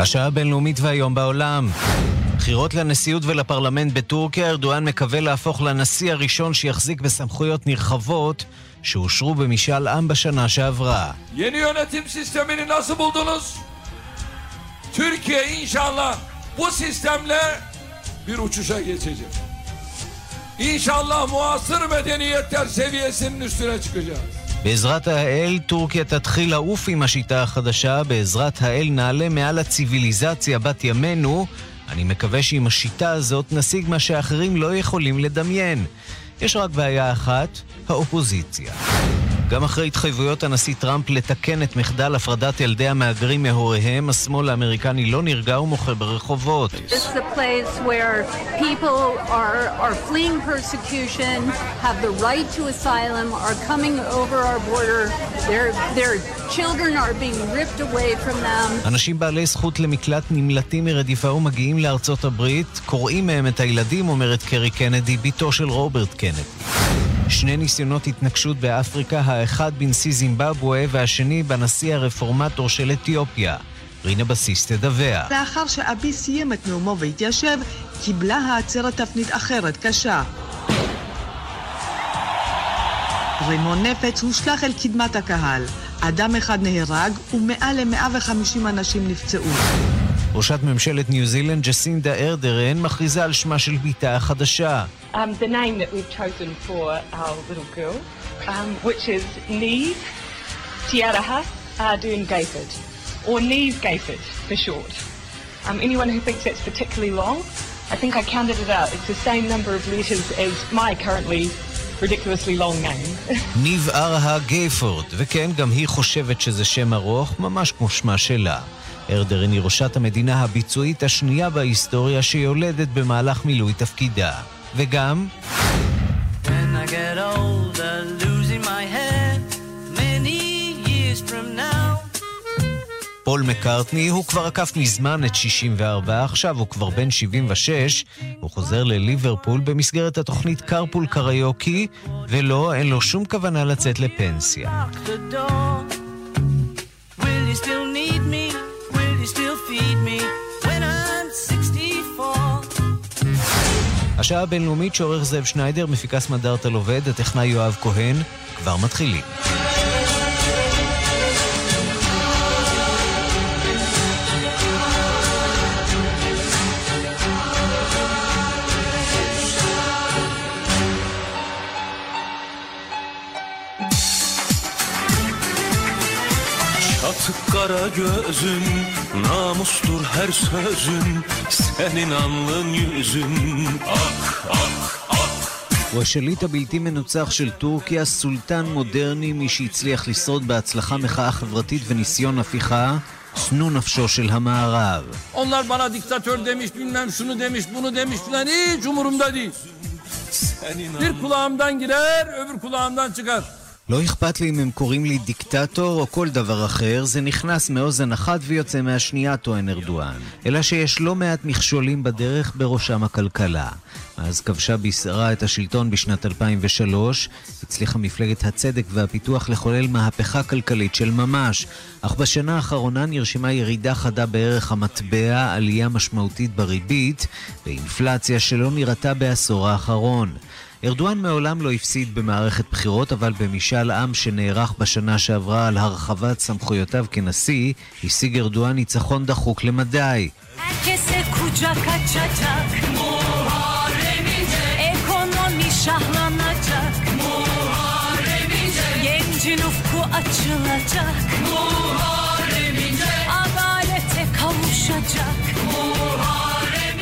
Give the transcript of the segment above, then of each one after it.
השעה הבינלאומית והיום בעולם. בחירות לנשיאות ולפרלמנט בטורקיה, ארדואן מקווה להפוך לנשיא הראשון שיחזיק בסמכויות נרחבות שאושרו במשאל עם בשנה שעברה. Türkiye inşallah bu sistemle bir uçuşa geçecek. İnşallah. בעזרת האל, טורקיה תתחיל לעוף עם השיטה החדשה, בעזרת האל נעלה מעל הציוויליזציה בת ימינו. אני מקווה שעם השיטה הזאת נשיג מה שאחרים לא יכולים לדמיין. יש רק בעיה אחת, האופוזיציה. גם אחרי התחייבויות הנשיא טראמפ לתקן את מחדל הפרדת ילדי המהגרים מהוריהם, השמאל האמריקני לא נרגע ומוחה ברחובות. אנשים בעלי זכות למקלט נמלטים מרדיפה ומגיעים לארצות הברית, קוראים מהם את הילדים, אומרת קרי קנדי, בתו של רוברט קנדי. שני ניסיונות התנגשות באפריקה, האחד בנשיא זימבבואה והשני בנשיא הרפורמטור של אתיופיה. רינה בסיס תדווח. לאחר שאבי סיים את נאומו והתיישב, קיבלה העצרת תפנית אחרת, קשה. רימון נפץ הושלך אל קדמת הקהל. אדם אחד נהרג ומעל ל-150 אנשים נפצעו. ראשת ממשלת ניו זילנד, ג'סינדה ארדרן, מכריזה על שמה של בתה החדשה. um, the name that we've chosen for our little girl, um, which is Neve Tiaraha Ardun Gayford, or Neve Gayford for short. Um, anyone who thinks that's particularly long, I think I counted it out. It's the same number of letters as my currently ridiculously long name. ניב ארהה גייפורד, וכן, גם היא חושבת שזה שם ארוך, ממש כמו שמה שלה. ארדרן היא ראשת המדינה הביצועית השנייה בהיסטוריה שיולדת במהלך מילוי תפקידה. וגם... פול מקארטני, הוא כבר עקף מזמן את 64, עכשיו הוא כבר בן 76, הוא חוזר לליברפול במסגרת התוכנית קרפול קריוקי, ולא, אין לו שום כוונה לצאת לפנסיה. Door. Will you still need me? השעה הבינלאומית שעורך זאב שניידר, מפיקה סמדארטה עובד, הטכנאי יואב כהן, כבר מתחילים. Çatık kara gözün, namustur her sözün, senin alnın yüzün, ak ak. הוא השליט הבלתי מנוצח של טורקיה, סולטן מודרני, מי שהצליח לשרוד בהצלחה מחאה חברתית וניסיון הפיכה, שנוא נפשו של המערב. Onlar bana diktatör demiş, bilmem şunu demiş, bunu demiş filan hiç umurumda değil. Senin Bir kulağımdan girer, öbür kulağımdan çıkar. לא אכפת לי אם הם קוראים לי דיקטטור או כל דבר אחר, זה נכנס מאוזן אחת ויוצא מהשנייה, טוען ארדואן. אלא שיש לא מעט מכשולים בדרך, בראשם הכלכלה. מאז כבשה בישרה את השלטון בשנת 2003, הצליחה מפלגת הצדק והפיתוח לחולל מהפכה כלכלית של ממש. אך בשנה האחרונה נרשמה ירידה חדה בערך המטבע, עלייה משמעותית בריבית, ואינפלציה שלא נראתה בעשור האחרון. ארדואן מעולם לא הפסיד במערכת בחירות, אבל במשאל עם שנערך בשנה שעברה על הרחבת סמכויותיו כנשיא, השיג ארדואן ניצחון דחוק למדי. Herkese kucak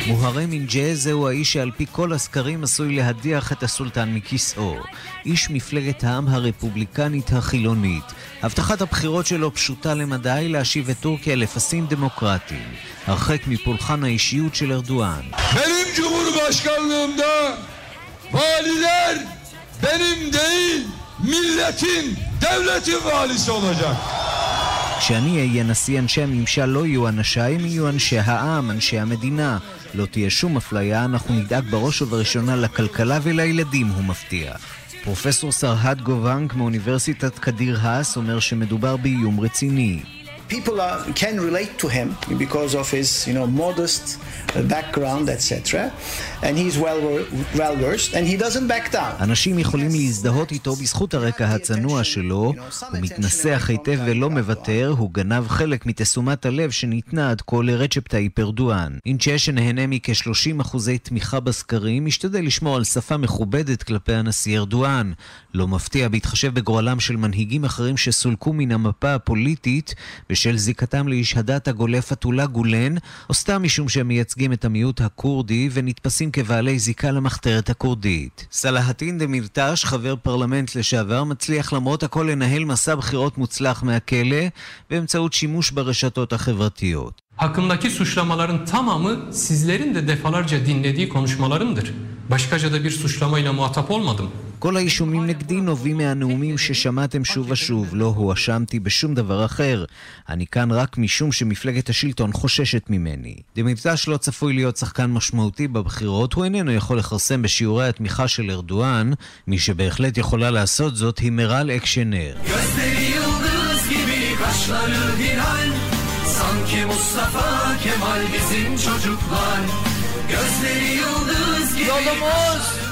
מוהרה מינג'ה זהו האיש שעל פי כל הסקרים עשוי להדיח את הסולטן מכיסאו. איש מפלגת העם הרפובליקנית החילונית. הבטחת הבחירות שלו פשוטה למדי להשיב את טורקיה לפסים דמוקרטיים. הרחק מפולחן האישיות של ארדואן. Benim cumhurbaşkanlığımda valiler benim değil, milletin, devletin valisi olacak. כשאני אהיה נשיא, אנשי הממשל לא יהיו אנשיי, הם יהיו אנשי העם, אנשי המדינה. לא תהיה שום אפליה, אנחנו נדאג בראש ובראשונה לכלכלה ולילדים, הוא מבטיח. פרופסור סרהד גובנק מאוניברסיטת קדיר האס אומר שמדובר באיום רציני. People are, can relate to him because of his, you know, modest uh, background, etc. And he's well, well versed, and he doesn't back down. אנשים יכולים להזדהות איתו בזכות הרקע הצנוע שלו, הוא מתנסח היטב ולא מוותר, הוא גנב חלק מתשומת הלב שניתנה עד כה לרצ'פ טאיפ ארדואן. אינצ'ה שנהנה מכ-30 אחוזי תמיכה בסקרים, משתדל לשמור על שפה מכובדת כלפי הנשיא ארדואן. לא מפתיע בהתחשב בגורלם של מנהיגים אחרים שסולקו מן המפה הפוליטית בשל זיקתם לאיש הדת הגולף אטולה גולן, או סתם משום שהם מייצגים את המיעוט הכורדי ונתפסים כבעלי זיקה למחתרת הכורדית. סלהטין דמירטש, חבר פרלמנט לשעבר, מצליח למרות הכל לנהל מסע בחירות mutslak מהכלא באמצעות שימוש ברשתות החברתיות. Hakkındaki suçlamaların tamamı sizlerin de defalarca dinlediği konuşmalarımdır. Başkaca da bir suçlamayla muhatap olmadım. כל האישומים נגדי נובעים מהנאומים ששמעתם שוב ושוב. לא הואשמתי בשום דבר אחר. אני כאן רק משום שמפלגת השלטון חוששת ממני. דמבטש לא צפוי להיות שחקן משמעותי בבחירות, הוא איננו יכול לכרסם בשיעורי התמיכה של ארדואן. מי שבהחלט יכולה לעשות זאת היא מירל אקשנר. Sanki Mustafa Kemal bizim çocuklar Gözleri yıldız gibi Yolumuz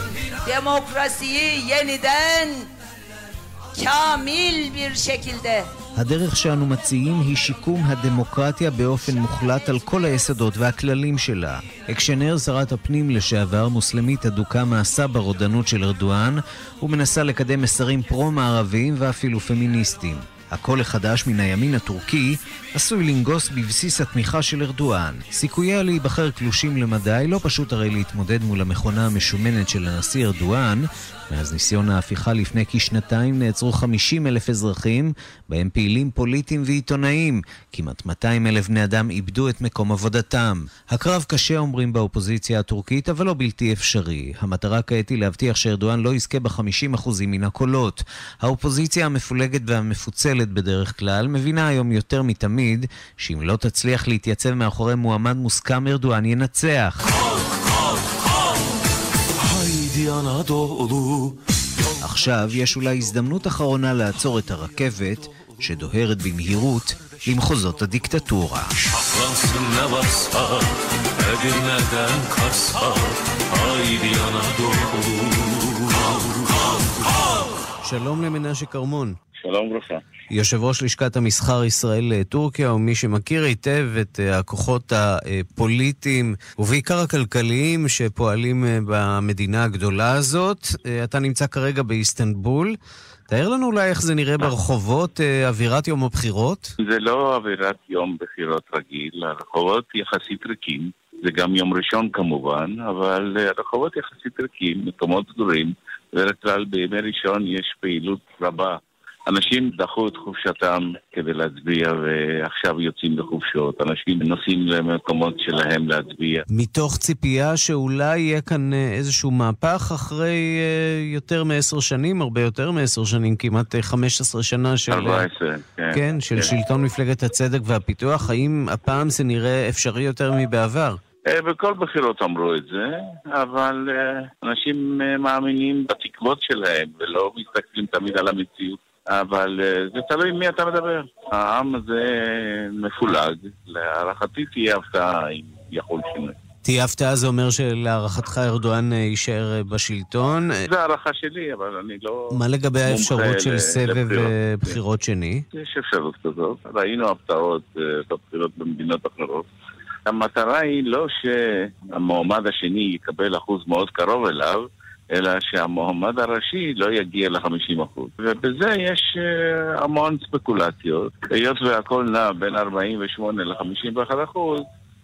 demokrasiyi yeniden kamil bir şekilde הדרך שאנו מציעים היא שיקום הדמוקרטיה באופן מוחלט על כל היסודות והכללים שלה. אקשנר, שרת הפנים לשעבר, מוסלמית אדוקה מעשה ברודנות של ארדואן, ומנסה לקדם מסרים פרו-מערביים ואפילו פמיניסטיים. הקול החדש מן הימין הטורקי עשוי לנגוס בבסיס התמיכה של ארדואן. סיכוייה להיבחר קלושים למדי, לא פשוט הרי להתמודד מול המכונה המשומנת של הנשיא ארדואן, מאז ניסיון ההפיכה לפני כשנתיים נעצרו 50 אלף אזרחים, בהם פעילים פוליטיים ועיתונאים. כמעט 200 אלף בני אדם איבדו את מקום עבודתם. הקרב קשה, אומרים באופוזיציה הטורקית, אבל לא בלתי אפשרי. המטרה כעת היא להבטיח שארדואן לא יזכה ב-50% מן הקולות. האופוזיציה המפולגת והמפוצלת בדרך כלל מבינה היום יותר מתמיד שאם לא תצליח להתייצב מאחורי מועמד מוסכם, ארדואן ינצח. עכשיו יש אולי הזדמנות אחרונה לעצור את הרכבת שדוהרת במהירות למחוזות הדיקטטורה. שלום למנשה כרמון. שלום וברכה. יושב ראש לשכת המסחר ישראל-טורקיה, ומי שמכיר היטב את אה, הכוחות הפוליטיים, ובעיקר הכלכליים, שפועלים אה, במדינה הגדולה הזאת. אה, אתה נמצא כרגע באיסטנבול. תאר לנו אולי איך זה נראה ברחובות, אווירת יום הבחירות. זה לא אווירת יום בחירות רגיל, הרחובות יחסית ריקים. זה גם יום ראשון כמובן, אבל הרחובות יחסית ריקים, מקומות סגורים. בדרך כלל בימי ראשון יש פעילות רבה אנשים דחו את חופשתם כדי להצביע ועכשיו יוצאים לחופשות. אנשים נוסעים למקומות שלהם להצביע. מתוך ציפייה שאולי יהיה כאן אה, איזשהו מהפך אחרי אה, יותר מעשר שנים, הרבה יותר מעשר שנים, כמעט 15 אה, שנה של... 14, כן. כן, של כן. שלטון מפלגת הצדק והפיתוח. האם הפעם זה נראה אפשרי יותר מבעבר? בכל בחירות אמרו את זה, אבל אנשים מאמינים בתקוות שלהם ולא מסתכלים תמיד על המציאות. אבל אה, זה תלוי מי אתה מדבר. העם הזה מפולג, להערכתי תהיה הפתעה אם יכול שינוי. תהיה הפתעה זה אומר שלהערכתך ארדואן אה, יישאר אה, בשלטון. זו הערכה שלי, אבל אני לא... מה לגבי האפשרות של סבב בחירות שני? יש אפשרות כזאת. ראינו הפתעות בבחירות במדינות אחרות. המטרה היא לא שהמועמד השני יקבל אחוז מאוד קרוב אליו, אלא שהמועמד הראשי לא יגיע ל-50%. ובזה יש uh, המון ספקולציות. היות והכל נע בין 48 ל-51%,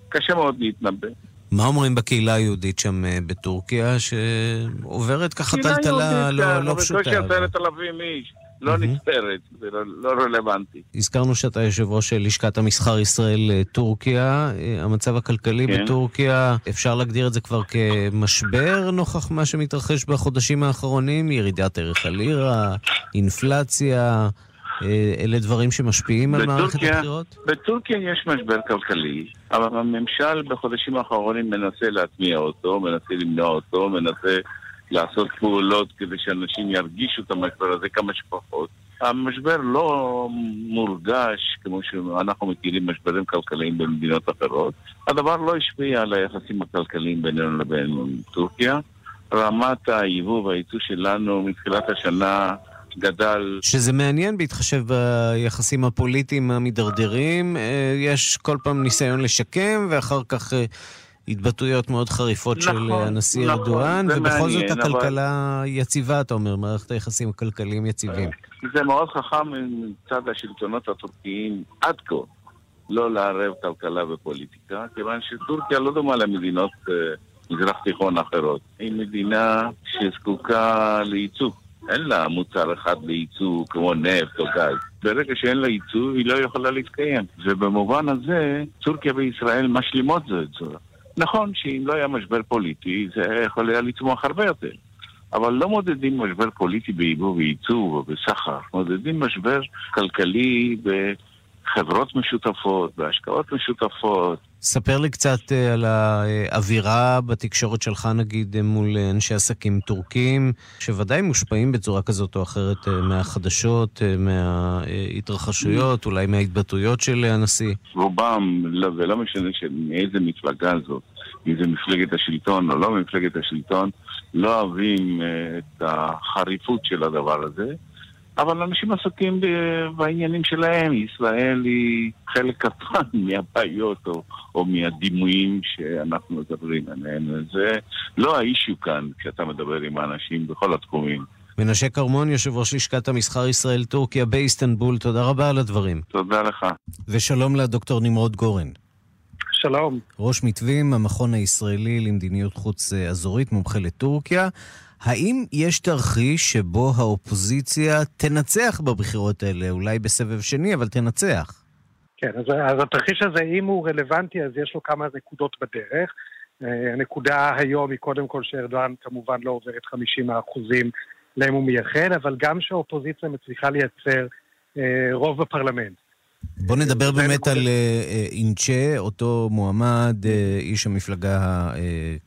קשה מאוד להתנבא. מה אומרים בקהילה היהודית שם אה, בטורקיה, שעוברת ככה טלטלה לא, לא פשוטה? קהילה יהודית, בקושי עשרת אלפים איש. לא נספרת, זה לא, לא רלוונטי. הזכרנו שאתה יושב ראש לשכת המסחר ישראל-טורקיה. אה, המצב הכלכלי כן. בטורקיה, אפשר להגדיר את זה כבר כמשבר נוכח מה שמתרחש בחודשים האחרונים? ירידת ערך הלירה, אינפלציה, אה, אלה דברים שמשפיעים על מערכת הבחירות? בטורקיה יש משבר כלכלי, אבל הממשל בחודשים האחרונים מנסה להטמיע אותו, מנסה למנוע אותו, מנסה לעשות פעולות כדי שאנשים ירגישו את המשבר הזה כמה שפחות. המשבר לא מורגש כמו שאנחנו מכירים משברים כלכליים במדינות אחרות. הדבר לא השפיע על היחסים הכלכליים בינינו לבין טורקיה. רמת היבוא והייצוא שלנו מתחילת השנה גדל. שזה מעניין בהתחשב ביחסים הפוליטיים המידרדרים. אה, יש כל פעם ניסיון לשקם, ואחר כך אה, התבטאויות מאוד חריפות נכון, של ארדואן, נכון, ארדואן, ובכל זאת מעניין, הכלכלה יציבה, אתה אומר, מערכת היחסים הכלכליים יציבים. זה מאוד חכם מצד השלטונות הטורקיים עד כה לא לערב כלכלה ופוליטיקה, כיוון שטורקיה לא דומה למדינות אה, מזרח תיכון אחרות. היא מדינה שזקוקה לייצוא. אין לה מוצר אחד לייצוא כמו נפט או גז. ברגע שאין לה ייצוא, היא לא יכולה להתקיים. ובמובן הזה, טורקיה וישראל משלימות זו את זו. נכון שאם לא היה משבר פוליטי, זה יכול היה לצמוח הרבה יותר. אבל לא מודדים משבר פוליטי ביבוא וייצוא ובסחר, מודדים משבר כלכלי בחברות משותפות, בהשקעות משותפות. ספר לי קצת אה, על האווירה בתקשורת שלך, נגיד, אה, מול אה, אנשי עסקים טורקים, שוודאי מושפעים בצורה כזאת או אחרת מהחדשות, מההתרחשויות, אולי מההתבטאויות של הנשיא. רובם, לא, ולא משנה מאיזה מפלגה זאת, אם זה מפלגת השלטון או לא מפלגת השלטון, לא אוהבים את החריפות של הדבר הזה. אבל אנשים עסוקים ב- בעניינים שלהם. ישראל היא חלק קטן מהבעיות או, או מהדימויים שאנחנו מדברים עליהם. זה לא האישיו כאן כשאתה מדבר עם האנשים בכל התחומים. מנשה כרמון, יושב ראש לשכת המסחר ישראל-טורקיה באיסטנבול, תודה רבה על הדברים. תודה לך. ושלום לדוקטור נמרוד גורן. שלום. ראש מתווים, המכון הישראלי למדיניות חוץ אה, אזורית, מומחה לטורקיה. האם יש תרחיש שבו האופוזיציה תנצח בבחירות האלה, אולי בסבב שני, אבל תנצח? כן, אז, אז התרחיש הזה, אם הוא רלוונטי, אז יש לו כמה נקודות בדרך. אה, הנקודה היום היא קודם כל שארדואן כמובן לא עובר את 50 האחוזים להם הוא מייחד, אבל גם שהאופוזיציה מצליחה לייצר אה, רוב בפרלמנט. בוא נדבר באמת על אה, אה, אינצ'ה, אותו מועמד, אה, איש המפלגה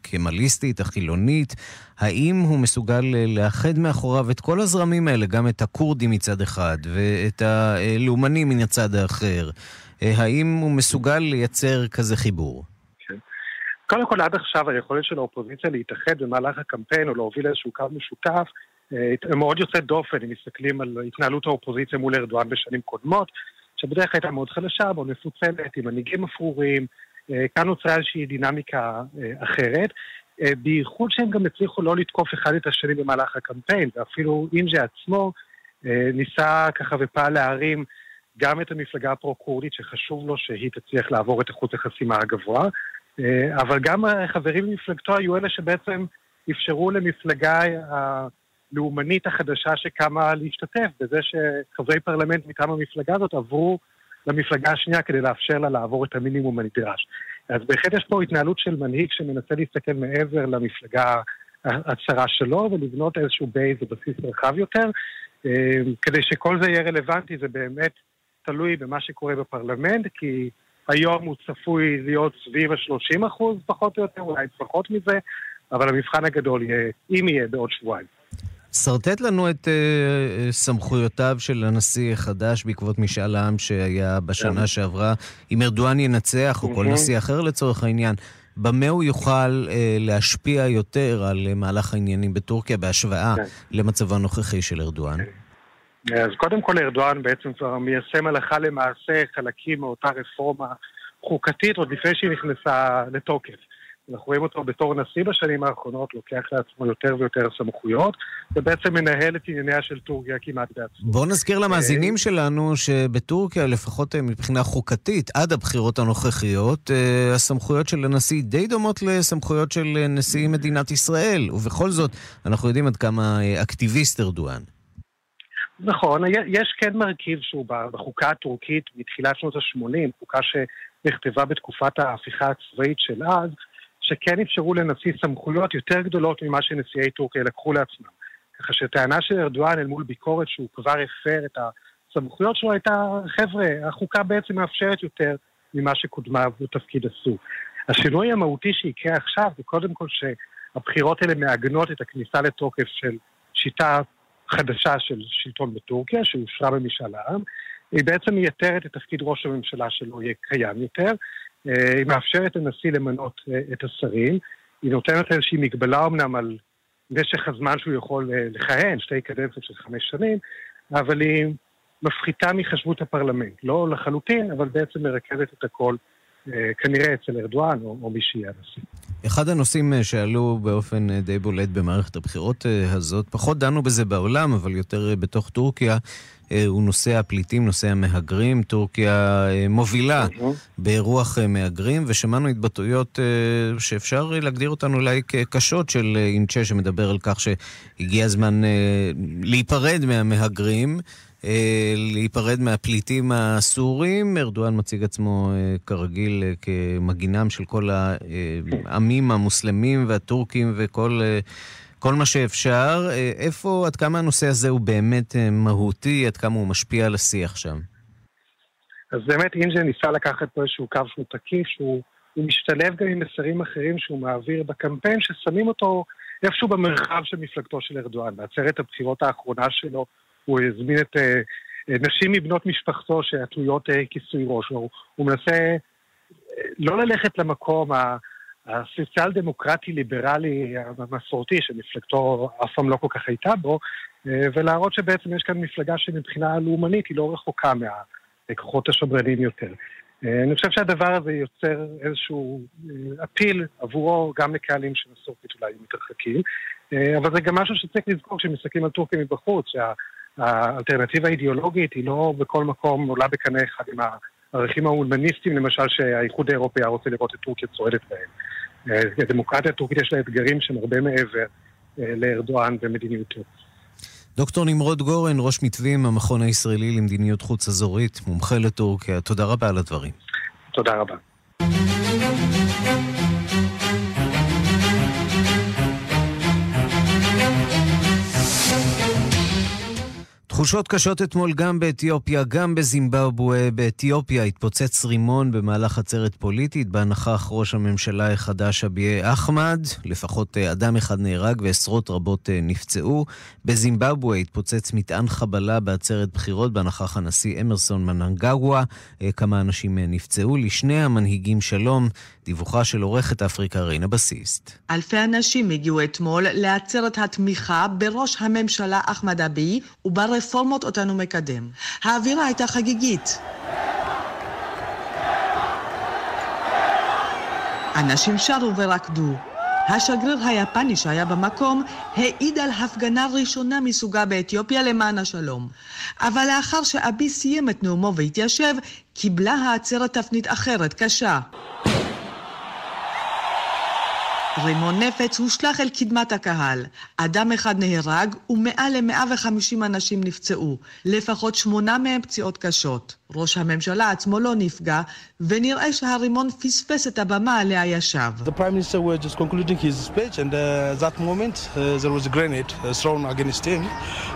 הקמליסטית, החילונית. האם הוא מסוגל לאחד מאחוריו את כל הזרמים האלה, גם את הכורדים מצד אחד ואת הלאומנים מן הצד האחר? האם הוא מסוגל לייצר כזה חיבור? קודם כל, עד עכשיו היכולת של האופוזיציה להתאחד במהלך הקמפיין או להוביל איזשהו קו משותף מאוד יוצאת דופן אם מסתכלים על התנהלות האופוזיציה מול ארדואן בשנים קודמות, שבדרך כלל הייתה מאוד חלשה, מאוד מפוצלת, עם מנהיגים אפרורים. אה, כאן נוצרה איזושהי דינמיקה אה, אחרת. אה, בייחוד שהם גם הצליחו לא לתקוף אחד את השני במהלך הקמפיין, ואפילו אינג'ה עצמו ניסה ככה ופעל להרים גם את המפלגה הפרו-כורדית, שחשוב לו שהיא תצליח לעבור את אחוז החסימה הגבוה, אבל גם החברים במפלגתו היו אלה שבעצם אפשרו למפלגה הלאומנית החדשה שקמה להשתתף, בזה שחברי פרלמנט מטעם המפלגה הזאת עברו למפלגה השנייה כדי לאפשר לה לעבור את המינימום הנדרש. אז בהחלט יש פה התנהלות של מנהיג שמנסה להסתכל מעבר למפלגה הצרה שלו ולבנות איזשהו base ובסיס רחב יותר. אה, כדי שכל זה יהיה רלוונטי זה באמת תלוי במה שקורה בפרלמנט, כי היום הוא צפוי להיות סביב ה-30 אחוז פחות או יותר, אולי פחות מזה, אבל המבחן הגדול יהיה, אם יהיה, בעוד שבועיים. שרטט לנו את uh, סמכויותיו של הנשיא החדש בעקבות משאל העם שהיה בשנה כן. שעברה. אם ארדואן ינצח, או כל מהמם. נשיא אחר לצורך העניין, במה הוא יוכל uh, להשפיע יותר על uh, מהלך העניינים בטורקיה בהשוואה כן. למצבו הנוכחי של ארדואן? אז קודם כל ארדואן בעצם כבר מיישם הלכה למעשה חלקים מאותה רפורמה חוקתית עוד לפני שהיא נכנסה לתוקף. אנחנו רואים אותו בתור נשיא בשנים האחרונות, לוקח לעצמו יותר ויותר סמכויות, ובעצם מנהל את ענייניה של טורקיה כמעט בעצמו. בואו נזכיר למאזינים שלנו שבטורקיה, לפחות אה, מבחינה חוקתית, עד הבחירות הנוכחיות, אה, הסמכויות של הנשיא די דומות לסמכויות של אה, נשיא מדינת ישראל, ובכל זאת, אנחנו יודעים עד כמה אה, אקטיביסט ארדואן. נכון, יש כן מרכיב שהוא בחוקה הטורקית מתחילת שנות ה-80, חוקה שנכתבה בתקופת ההפיכה הצבאית של אז, שכן אפשרו לנשיא סמכויות יותר גדולות ממה שנשיאי טורקיה לקחו לעצמם. ככה שטענה של ארדואן אל מול ביקורת שהוא כבר הפר את הסמכויות שלו הייתה, חבר'ה, החוקה בעצם מאפשרת יותר ממה שקודמיו בתפקיד עשו. השינוי המהותי שיקרה עכשיו זה קודם כל שהבחירות האלה מעגנות את הכניסה לתוקף של שיטה חדשה של שלטון בטורקיה, שאושרה במשאל העם. היא בעצם מייתרת את תפקיד ראש הממשלה שלו יהיה קיים יותר. אה, היא מאפשרת לנשיא למנות אה, את השרים. היא נותנת איזושהי מגבלה אמנם על משך הזמן שהוא יכול אה, לכהן, שתי קדנציות של חמש שנים, אבל היא מפחיתה מחשבות הפרלמנט. לא לחלוטין, אבל בעצם מרכזת את הכל כנראה אצל ארדואן או, או מי שיהיה הנשיא. אחד הנושאים שעלו באופן די בולט במערכת הבחירות הזאת, פחות דנו בזה בעולם, אבל יותר בתוך טורקיה, אה, הוא נושא הפליטים, נושא המהגרים. טורקיה אה, מובילה אה, מהגרים, ושמענו התבטאויות שאפשר להגדיר אותן אולי כקשות של אינצ'ה, שמדבר על כך שהגיע הזמן להיפרד מהמהגרים. להיפרד מהפליטים הסורים. ארדואן מציג עצמו כרגיל כמגינם של כל העמים המוסלמים והטורקים וכל כל מה שאפשר. אה, איפה, עד כמה הנושא הזה הוא באמת אה, מהותי, עד כמה הוא משפיע על השיח שם? אז באמת אינג'ה ניסה לקחת פה איזשהו קו שהוא תקיף, שהוא משתלב גם עם מסרים אחרים שהוא מעביר בקמפיין, ששמים אותו איפשהו במרחב של מפלגתו של ארדואן. בעצרת הבחירות האחרונה שלו הוא הזמין את אה, נשים מבנות משפחתו שעטויות כיסוי ראש. הוא, מנסה לא ללכת למקום. הסוציאל דמוקרטי ליברלי המסורתי שמפלגתו אף פעם לא כל כך הייתה בו אה, ולהראות שבעצם יש כאן מפלגה שמבחינה לאומנית היא לא רחוקה מהכוחות השמרנים יותר. אה, אני חושב שהדבר הזה יוצר איזשהו אפיל אה, עבורו גם לקהלים שמסורתית אולי מתרחקים אבל זה גם משהו שצריך לזכור כשמסתכלים על טורקיה מבחוץ שהאלטרנטיבה האידיאולוגית היא לא בכל מקום עולה בקנה אחד עם הערכים ההומניסטיים למשל שהאיחוד האירופי היה רוצה לראות את טורקיה צועדת בהם. הדמוקרטיה הטורקית יש לה אתגרים שהם הרבה מעבר אה, לארדואן ומדיניותו. דוקטור נמרוד גורן, ראש מתווים, המכון הישראלי למדיניות חוץ אזורית, מומחה לטורקיה, תודה רבה על הדברים. תודה רבה. תחושות קשות אתמול גם באתיופיה, גם בזימבבואה. באתיופיה התפוצץ רימון במהלך עצרת פוליטית, בה נכח ראש הממשלה החדש אביה אחמד. לפחות אה, אדם אחד נהרג ועשרות רבות אה, נפצעו. בזימבבואה התפוצץ מטען חבלה בעצרת בחירות, בה נכח הנשיא אמרסון מננגגווה. אה, כמה אנשים נפצעו. לשני המנהיגים שלום. דיווחה של עורכת אפריקה רינה בסיסט. אלפי אנשים הגיעו אתמול לעצרת התמיכה בראש הממשלה אחמד אבי וברפורמות אותנו מקדם. האווירה הייתה חגיגית. אנשים שרו ורקדו. השגריר היפני שהיה במקום העיד על הפגנה ראשונה מסוגה באתיופיה למען השלום. אבל לאחר שאבי סיים את נאומו והתיישב, קיבלה העצרת תפנית אחרת, קשה. רימון נפץ הושלך אל קדמת הקהל. אדם אחד נהרג ומעל ל-150 אנשים נפצעו, לפחות שמונה מהם פציעות קשות. ראש הממשלה עצמו לא נפגע, ונראה שהרימון פספס את הבמה עליה ישב. The Prime Minister was just concluding his speech and uh, that moment uh, there was a grenade uh, thrown against him.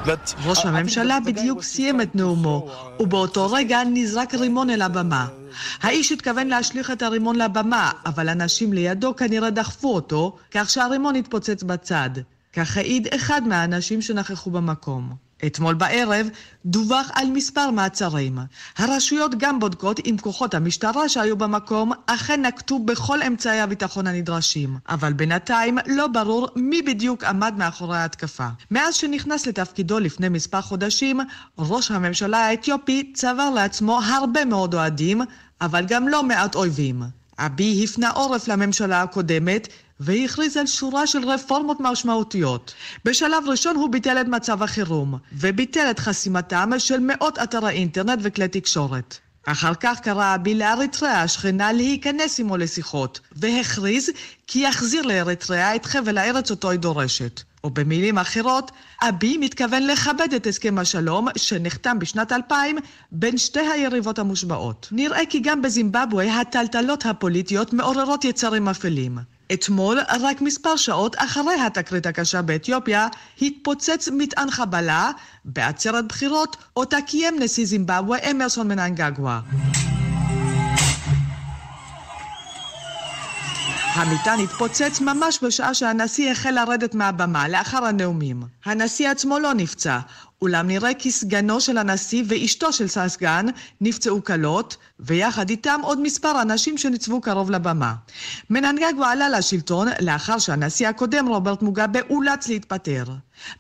But ראש הממשלה בדיוק סיים את נאומו, ובאותו רגע נזרק רימון אל הבמה. האיש התכוון להשליך את הרימון לבמה, אבל אנשים לידו כנראה דחפו אותו, כך שהרימון התפוצץ בצד. כך העיד אחד מהאנשים שנכחו במקום. אתמול בערב דווח על מספר מעצרים. הרשויות גם בודקות אם כוחות המשטרה שהיו במקום אכן נקטו בכל אמצעי הביטחון הנדרשים, אבל בינתיים לא ברור מי בדיוק עמד מאחורי ההתקפה. מאז שנכנס לתפקידו לפני מספר חודשים, ראש הממשלה האתיופי צבר לעצמו הרבה מאוד אוהדים, אבל גם לא מעט אויבים. אבי הפנה עורף לממשלה הקודמת והכריז על שורה של רפורמות משמעותיות. בשלב ראשון הוא ביטל את מצב החירום, וביטל את חסימתם של מאות אתרי אינטרנט וכלי תקשורת. אחר כך קרא אבי לאריתריאה השכנה להיכנס עמו לשיחות, והכריז כי יחזיר לאריתריאה את חבל הארץ אותו היא דורשת. או במילים אחרות, אבי מתכוון לכבד את הסכם השלום שנחתם בשנת 2000 בין שתי היריבות המושבעות. נראה כי גם בזימבבואה הטלטלות הפוליטיות מעוררות יצרים אפלים. אתמול, רק מספר שעות אחרי התקרית הקשה באתיופיה, התפוצץ מטען חבלה בעצרת בחירות, אותה קיים נשיא זימבבואה אמרסון מננגגווה. המטען התפוצץ ממש בשעה שהנשיא החל לרדת מהבמה לאחר הנאומים. הנשיא עצמו לא נפצע, אולם נראה כי סגנו של הנשיא ואשתו של הסגן נפצעו קלות, ויחד איתם עוד מספר אנשים שניצבו קרוב לבמה. מננגגו עלה לשלטון לאחר שהנשיא הקודם רוברט מוגאבה אולץ להתפטר.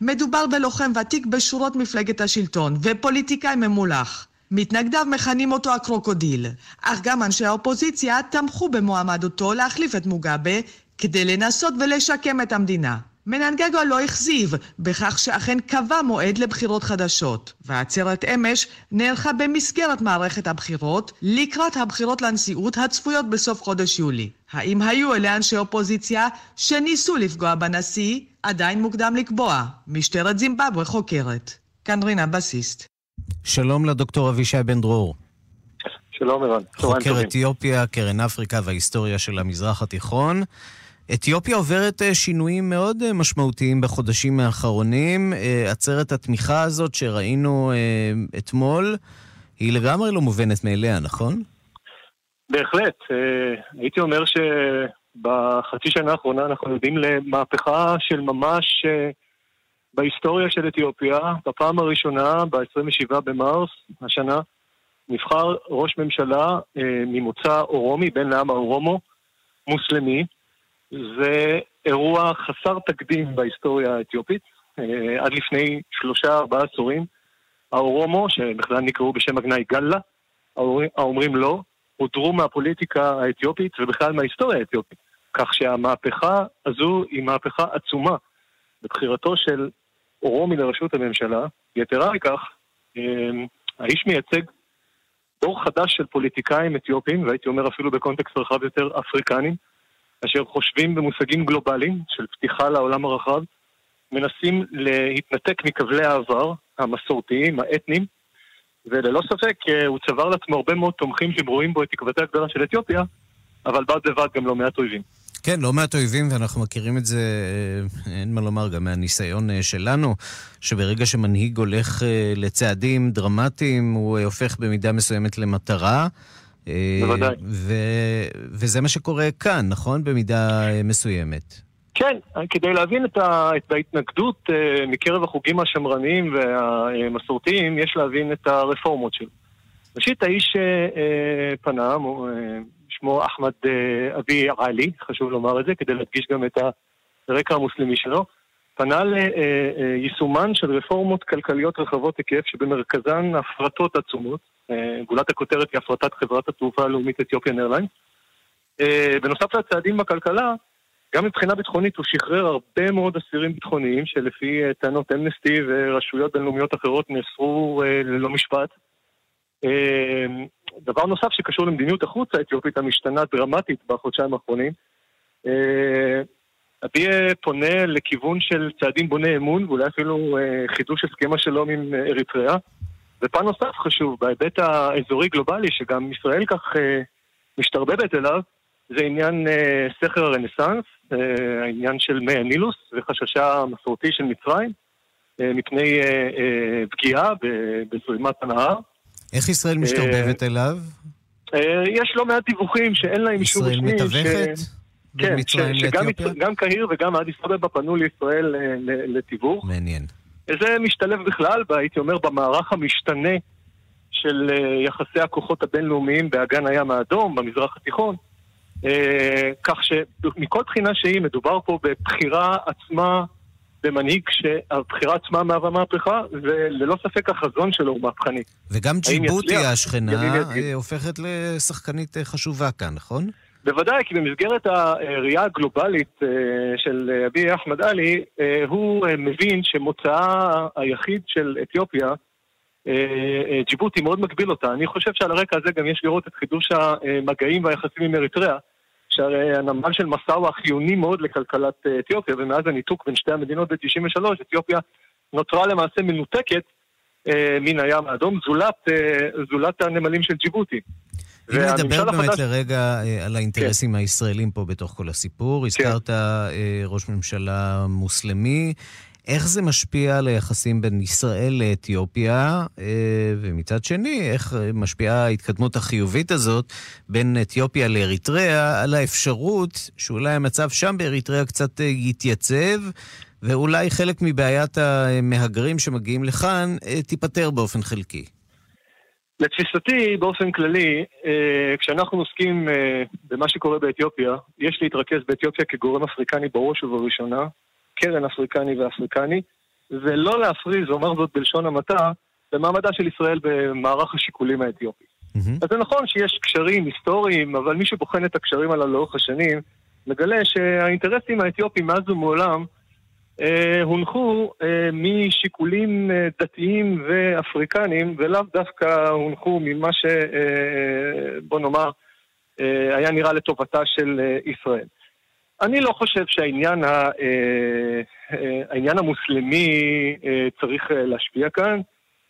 מדובר בלוחם ותיק בשורות מפלגת השלטון, ופוליטיקאי ממולח. מתנגדיו מכנים אותו הקרוקודיל, אך גם אנשי האופוזיציה תמכו במועמדותו להחליף את מוגאבה כדי לנסות ולשקם את המדינה. מננגגו לא הכזיב בכך שאכן קבע מועד לבחירות חדשות, והעצרת אמש נערכה במסגרת מערכת הבחירות לקראת הבחירות לנשיאות הצפויות בסוף חודש יולי. האם היו אלה אנשי אופוזיציה שניסו לפגוע בנשיא? עדיין מוקדם לקבוע. משטרת זימבבואה חוקרת. כאן רינה בסיסט. שלום לדוקטור אבישי בן דרור. שלום ערן, חוקר טובים. אתיופיה, קרן אפריקה וההיסטוריה של המזרח התיכון. אתיופיה עוברת אה, שינויים מאוד אה, משמעותיים בחודשים האחרונים. אה, עצרת התמיכה הזאת שראינו אתמול, היא לגמרי לא מובנת מאליה, נכון? בהחלט. הייתי אומר שבחצי שנה האחרונה אנחנו יודעים למהפכה של ממש בהיסטוריה של אתיופיה. בפעם הראשונה, ב-27 במרס השנה, נבחר ראש ממשלה ממוצא אורומי, בן לעם האורומו, מוסלמי. זה אירוע חסר תקדים בהיסטוריה האתיופית. אה, עד לפני שלושה, ארבעה עשורים, האורומו, שבכלל נקראו בשם הגנאי האומרים- האומרים לא, הודרו מהפוליטיקה האתיופית ובכלל מההיסטוריה האתיופית. כך שהמהפכה הזו היא מהפכה עצומה בבחירתו של אורומי לראשות הממשלה. יתרה מכך, אה, האיש מייצג דור חדש של פוליטיקאים אתיופים, והייתי אומר אפילו בקונטקסט רחב יותר אפריקנים, אשר חושבים במושגים גלובליים של פתיחה לעולם הרחב, מנסים להתנתק מכבלי העבר המסורתיים, האתניים, וללא ספק אה, הוא צבר לעצמו הרבה מאוד תומכים שרואים בו את תקוותה הגדולה של אתיופיה, אבל בד בבד גם לא מעט אויבים. כן, לא מעט אויבים, ואנחנו מכירים את זה, אה, אין מה לומר, גם מהניסיון אה, שלנו, שברגע שמנהיג הולך לצעדים דרמטיים, הוא הופך במידה מסוימת למטרה. בוודאי. ו- וזה מה שקורה כאן, נכון? במידה מסוימת. כן, כדי להבין את, ה, את ההתנגדות אה, מקרב החוגים השמרניים והמסורתיים, יש להבין את הרפורמות שלו. ראשית, האיש אה, אה, פנה, מו- שמו אחמד אבי עלי, חשוב לומר את זה, כדי להדגיש גם את הרקע המוסלמי שלו, פנה ליישומן של רפורמות כלכליות רחבות היקף, שבמרכזן הפרטות עצומות. גולת הכותרת היא הפרטת חברת התעופה הלאומית אתיופיאן איירליינס. אה, בנוסף לצעדים בכלכלה, גם מבחינה ביטחונית הוא שחרר הרבה מאוד אסירים ביטחוניים שלפי אה, טענות אמנסטי ורשויות בינלאומיות אחרות נאסרו אה, ללא משפט. דבר נוסף שקשור למדיניות החוץ האתיופית המשתנה דרמטית בחודשיים האחרונים, אבי פונה לכיוון של צעדים בוני אמון ואולי אפילו חידוש הסכם השלום עם אה, אריתריאה. ופן נוסף חשוב, בהיבט האזורי גלובלי, שגם ישראל כך אה, משתרבבת אליו, זה עניין אה, סכר הרנסאנס, אה, העניין של מי הנילוס וחששה המסורתי של מצרים מפני פגיעה בזרימת הנהר. איך ישראל משתרבבת אליו? יש לא מעט דיווחים שאין להם אישור ישראל רשמי. מתווכת בין כן, ש- שגם קהיר וגם אדיס אבבה פנו לישראל לתיווך. מעניין. זה משתלב בכלל, הייתי אומר, במערך המשתנה של אה, יחסי הכוחות הבינלאומיים באגן הים האדום, במזרח התיכון. אה, כך שמכל בחינה שהיא, מדובר פה בבחירה עצמה במנהיג שהבחירה עצמה מהווה מהפכה, וללא ספק החזון שלו הוא מהפכני. וגם ג'יבוטי? השכנה. אה, הופכת לשחקנית חשובה כאן, נכון? בוודאי, כי במסגרת הראייה הגלובלית אה, של אה, אבי אחמד עלי, אה, הוא מבין שמוצאה היחיד של אתיופיה, ג'יבוטי, מאוד מגביל אותה. אני חושב שעל הרקע הזה גם יש לראות את חידוש המגעים והיחסים עם אריתריאה, שהרי הנמל של מסאווה חיוני מאוד לכלכלת אתיופיה, ומאז הניתוק בין שתי המדינות ב-93, אתיופיה נותרה למעשה מנותקת מן הים האדום, זולת, זולת הנמלים של ג'יבוטי. אם נדבר באמת החדש- לרגע אה, על האינטרסים הישראלים פה בתוך כל הסיפור, הזכרת אה, ראש ממשלה מוסלמי. איך זה משפיע על היחסים בין ישראל לאתיופיה, אה, ומצד שני, איך משפיעה ההתקדמות החיובית הזאת בין אתיופיה לאריתריאה על האפשרות שאולי המצב שם באריתריאה קצת יתייצב, ואולי חלק מבעיית המהגרים שמגיעים לכאן תיפתר באופן חלקי. לתפיסתי, באופן כללי, אה, כשאנחנו עוסקים אה, במה שקורה באתיופיה, יש להתרכז באתיופיה כגורם אפריקני בראש ובראשונה, קרן אפריקני ואפריקני, ולא להפריז, אומר זאת בלשון המעטה, במעמדה של ישראל במערך השיקולים האתיופי. אז זה נכון שיש קשרים היסטוריים, אבל מי שבוחן את הקשרים הללו לאורך השנים, מגלה שהאינטרסים האתיופיים מאז ומעולם הונחו אה, משיקולים אה, דתיים ואפריקנים, ולאו דווקא הונחו ממה ש... אה, אה, בוא נאמר, אה, היה נראה לטובתה של אה, ישראל. אני לא חושב שהעניין ה, אה, אה, העניין המוסלמי אה, צריך אה, להשפיע כאן.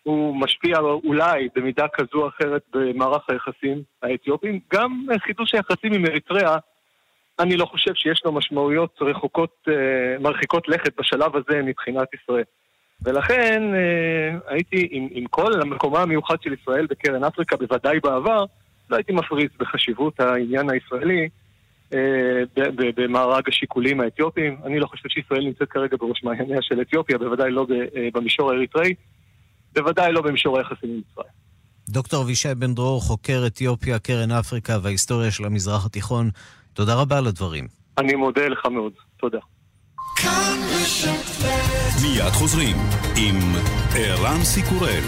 הוא משפיע אולי במידה כזו או אחרת במערך היחסים האתיופיים. גם חידוש היחסים עם אריתריאה, אני לא חושב שיש לו משמעויות רחוקות, אה, מרחיקות לכת בשלב הזה מבחינת ישראל. ולכן אה, הייתי, עם, עם כל המקומה המיוחד של ישראל בקרן אפריקה, בוודאי בעבר, לא הייתי מפריז בחשיבות העניין הישראלי אה, במארג השיקולים האתיופיים. אני לא חושב שישראל נמצאת כרגע בראש מעייניה של אתיופיה, בוודאי לא במישור האריתראי, בוודאי לא במישור היחסים עם ישראל. דוקטור אבישי בן דרור, חוקר אתיופיה, קרן אפריקה וההיסטוריה של המזרח התיכון, תודה רבה על הדברים. אני מודה לך מאוד. תודה. מיד חוזרים עם ערן סיקורל.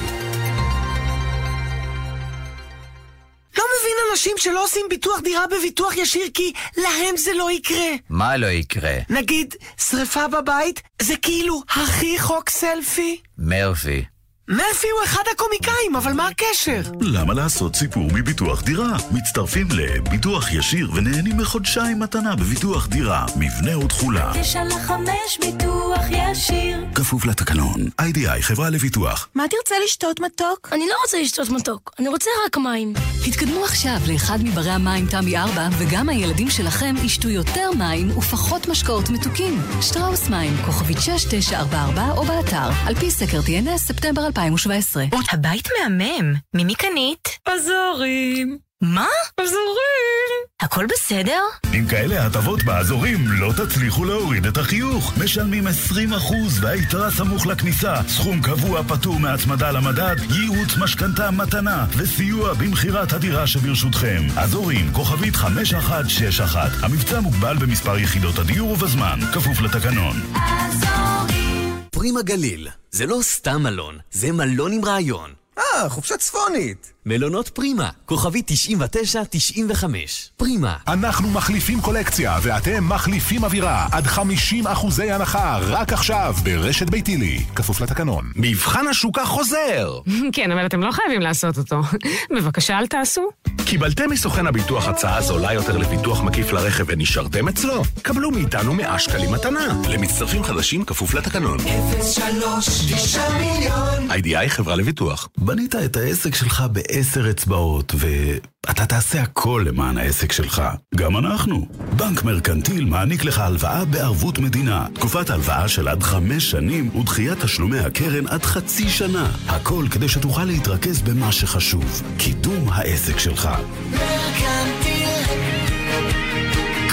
לא מבין אנשים שלא עושים ביטוח דירה בביטוח ישיר כי להם זה לא יקרה. מה לא יקרה? נגיד, שריפה בבית זה כאילו הכי חוק סלפי. מרפי. מרפי הוא אחד הקומיקאים, אבל מה הקשר? למה לעשות סיפור מביטוח דירה? מצטרפים לביטוח ישיר ונהנים מחודשיים מתנה בביטוח דירה, מבנה ותכולה. תשע לחמש ביטוח ישיר. כפוף לתקנון, איי-די-איי חברה לביטוח. מה תרצה לשתות מתוק? אני לא רוצה לשתות מתוק, אני רוצה רק מים. התקדמו עכשיו לאחד מברי המים תמי 4, וגם הילדים שלכם ישתו יותר מים ופחות משקאות מתוקים. שטראוס מים, כוכבית 6944 או באתר, על פי סקר TNS, ספטמבר 2017. הבית מהמם. ממי קנית? עזורים. מה? עזורים. הכל בסדר? עם כאלה הטבות באזורים לא תצליחו להוריד את החיוך. משלמים 20% והיתרה סמוך לכניסה. סכום קבוע פטור מהצמדה למדד, ייעוץ משכנתה מתנה וסיוע במכירת הדירה שברשותכם. אזורים, כוכבית 5161. המבצע מוגבל במספר יחידות הדיור ובזמן, כפוף לתקנון. פרימה גליל, זה לא סתם מלון, זה מלון עם רעיון. אה, חופשה צפונית. מלונות פרימה, כוכבי 99-95. פרימה. אנחנו מחליפים קולקציה, ואתם מחליפים אווירה. עד 50 אחוזי הנחה, רק עכשיו, ברשת ביתילי. כפוף לתקנון. מבחן השוקה חוזר! כן, אבל אתם לא חייבים לעשות אותו. בבקשה, אל תעשו. קיבלתם מסוכן הביטוח הצעה זולה יותר לביטוח מקיף לרכב ונשארתם אצלו? קבלו מאיתנו 100 שקלים מתנה. למצטרפים חדשים כפוף לתקנון. 03 9 מיליון איי-די-איי חברה לביטוח. בנית את העסק שלך בעשר אצבעות, ואתה תעשה הכל למען העסק שלך. גם אנחנו. בנק מרקנטיל מעניק לך הלוואה בערבות מדינה. תקופת הלוואה של עד חמש שנים ודחיית תשלומי הקרן עד חצי שנה. הכל כדי שתוכל להתרכז במה שחשוב. קידום העסק שלך. מרקנטיל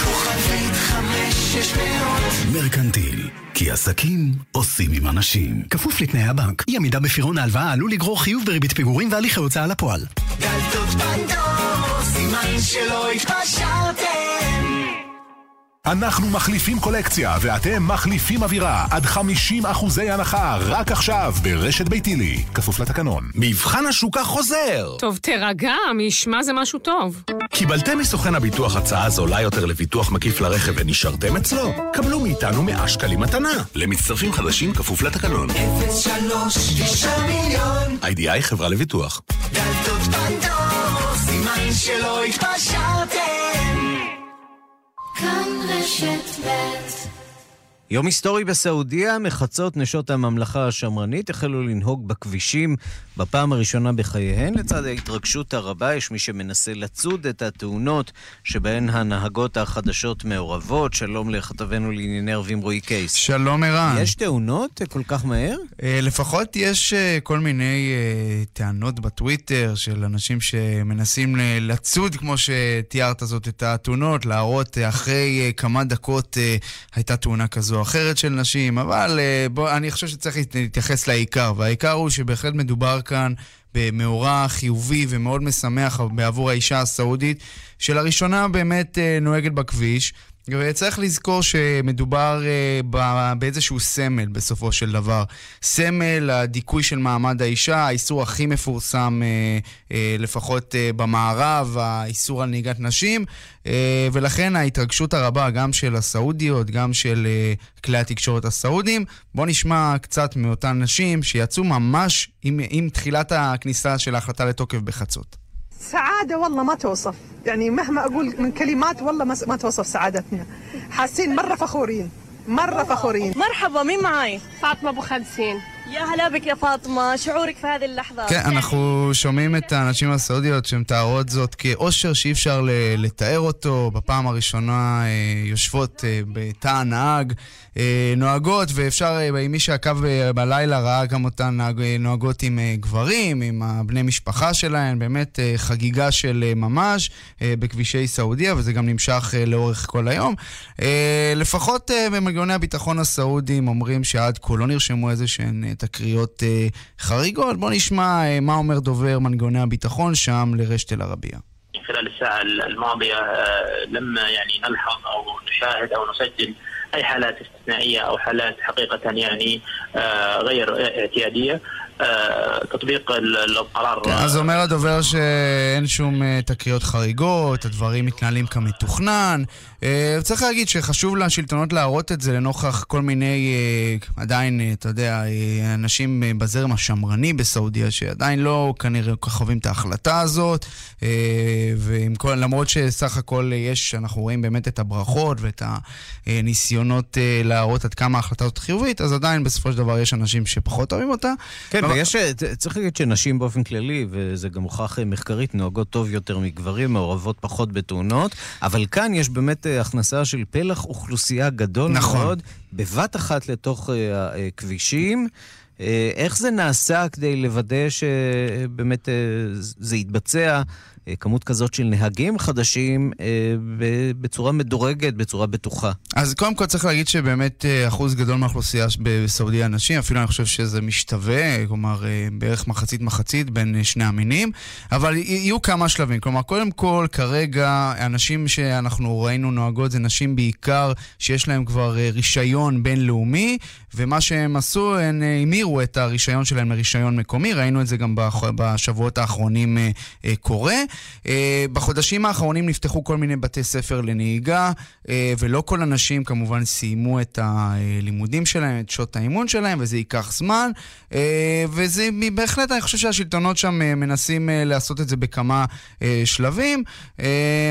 כוכבית חמש שש מאות מרקנטיל, כי עסקים עושים עם אנשים. כפוף לתנאי הבנק. אי עמידה בפירעון ההלוואה עלול לגרור חיוב בריבית פיגורים והליכי הוצאה לפועל. דלתות בנדור, סימן שלא התפשרתם אנחנו מחליפים קולקציה, ואתם מחליפים אווירה. עד 50 אחוזי הנחה, רק עכשיו, ברשת ביתילי. כפוף לתקנון. מבחן השוקה חוזר! טוב, תירגע, מי ישמע זה משהו טוב. קיבלתם מסוכן הביטוח הצעה זולה יותר לביטוח מקיף לרכב ונשארתם אצלו? קבלו מאיתנו 100 שקלים מתנה. למצטרפים חדשים כפוף לתקנון. 03 9 מיליון איי-די-איי חברה לביטוח. דלתות בנדור, סימן שלא התפשרתם כאן רשת ב' יום היסטורי בסעודיה, מחצות נשות הממלכה השמרנית החלו לנהוג בכבישים בפעם הראשונה בחייהן. לצד ההתרגשות הרבה יש מי שמנסה לצוד את התאונות שבהן הנהגות החדשות מעורבות. שלום לכתבנו לענייני ערבים רועי קייס. שלום ערן. יש תאונות כל כך מהר? אה, לפחות יש אה, כל מיני אה, טענות בטוויטר של אנשים שמנסים לצוד, כמו שתיארת זאת, את התאונות, להראות אחרי כמה דקות הייתה תאונה כזו או אחרת של נשים, אבל בוא, אני חושב שצריך להתייחס לעיקר, והעיקר הוא שבהחלט מדובר כאן במאורע חיובי ומאוד משמח בעבור האישה הסעודית, שלראשונה באמת נוהגת בכביש. וצריך לזכור שמדובר uh, באיזשהו סמל בסופו של דבר. סמל הדיכוי של מעמד האישה, האיסור הכי מפורסם, uh, uh, לפחות במערב, האיסור על נהיגת נשים, ולכן ההתרגשות הרבה גם של הסעודיות, גם של כלי התקשורת הסעודיים. בואו נשמע קצת מאותן נשים שיצאו ממש עם, עם תחילת הכניסה של ההחלטה לתוקף בחצות. سعادة والله ما توصف يعني مهما أقول من كلمات والله ما توصف سعادتنا حاسين مرة فخورين مرة فخورين مرحبا مين معاي؟ فاطمة أبو خمسين يا هلا بك يا فاطمة شعورك في هذه اللحظة כן, אנחנו שומעים את הנשים הסעודיות שמתארות זאת כאושר שאי אפשר לתאר אותו. בפעם הראשונה יושבות בתא הנהג, נוהגות, ואפשר, מי שעקב בלילה ראה גם אותן נוהגות עם גברים, עם בני משפחה שלהן, באמת חגיגה של ממש בכבישי סעודיה, וזה גם נמשך לאורך כל היום. לפחות במנגנוני הביטחון הסעודיים אומרים שעד כה לא נרשמו איזה שהן תקריות חריגות. בואו נשמע מה אומר דובר מנגנוני הביטחון שם לרשת אל-ערבייה. خلال الساعة الماضية لم يعني نلحظ أو نشاهد أو نسجل أي حالات استثنائية أو حالات حقيقة يعني غير اعتيادية תטביק القرار. אז אומר הדובר שאין שום תקריות חריגות, הדברים מתנהלים כמתוכנן. צריך להגיד שחשוב לשלטונות להראות את זה לנוכח כל מיני, עדיין, אתה יודע, אנשים בזרם השמרני בסעודיה, שעדיין לא כנראה כל כך חווים את ההחלטה הזאת, ולמרות שסך הכל יש, אנחנו רואים באמת את הברכות ואת הניסיונות להראות עד כמה ההחלטה הזאת חיובית, אז עדיין בסופו של דבר יש אנשים שפחות אוהבים אותה. כן, ויש, צריך להגיד שנשים באופן כללי, וזה גם הוכח מחקרית, נוהגות טוב יותר מגברים, מעורבות פחות בתאונות, אבל כאן יש באמת הכנסה של פלח אוכלוסייה גדול נכון. מאוד, בבת אחת לתוך הכבישים. איך זה נעשה כדי לוודא שבאמת זה יתבצע כמות כזאת של נהגים חדשים בצורה מדורגת, בצורה בטוחה. אז קודם כל צריך להגיד שבאמת אחוז גדול מהאוכלוסייה בסעודיה נשים, אפילו אני חושב שזה משתווה, כלומר בערך מחצית מחצית בין שני המינים, אבל יהיו כמה שלבים. כלומר, קודם כל, כרגע, הנשים שאנחנו ראינו נוהגות זה נשים בעיקר שיש להן כבר רישיון בינלאומי, ומה שהם עשו, הן המירו את הרישיון שלהם לרישיון מקומי, ראינו את זה גם בשבועות האחרונים קורה. בחודשים האחרונים נפתחו כל מיני בתי ספר לנהיגה, ולא כל הנשים כמובן סיימו את הלימודים שלהם, את שעות האימון שלהם, וזה ייקח זמן, וזה בהחלט, אני חושב שהשלטונות שם מנסים לעשות את זה בכמה שלבים,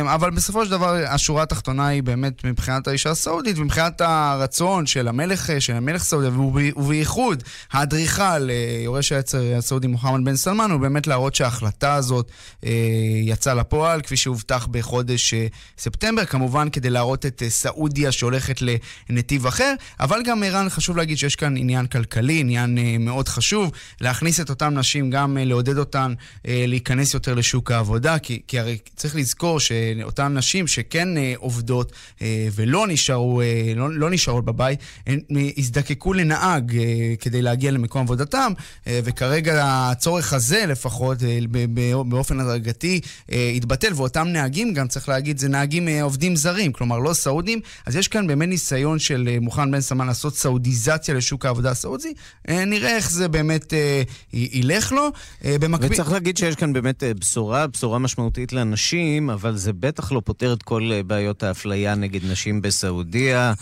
אבל בסופו של דבר השורה התחתונה היא באמת מבחינת האישה הסעודית, ומבחינת הרצון של המלך, של המלך סעודיה, ובייחוד האדריכל, יורש העצר הסעודי מוחמד בן סלמן, הוא באמת להראות שההחלטה הזאת יצא לפועל, כפי שהובטח בחודש ספטמבר, כמובן כדי להראות את סעודיה שהולכת לנתיב אחר, אבל גם ערן, חשוב להגיד שיש כאן עניין כלכלי, עניין מאוד חשוב, להכניס את אותן נשים, גם לעודד אותן להיכנס יותר לשוק העבודה, כי, כי הרי צריך לזכור שאותן נשים שכן עובדות ולא נשארו, לא, לא נשארות בבית, הן הזדקקו לנהג כדי להגיע למקום עבודתם, וכרגע הצורך הזה לפחות, באופן הדרגתי, יתבטל, ואותם נהגים גם, צריך להגיד, זה נהגים עובדים זרים, כלומר לא סעודים, אז יש כאן באמת ניסיון של מוחמד בן סלמן לעשות סעודיזציה לשוק העבודה הסעודי, נראה איך זה באמת ילך לו. במקביל... וצריך להגיד שיש כאן באמת בשורה, בשורה משמעותית לנשים, אבל זה בטח לא פותר את כל בעיות האפליה נגד נשים בסעודיה.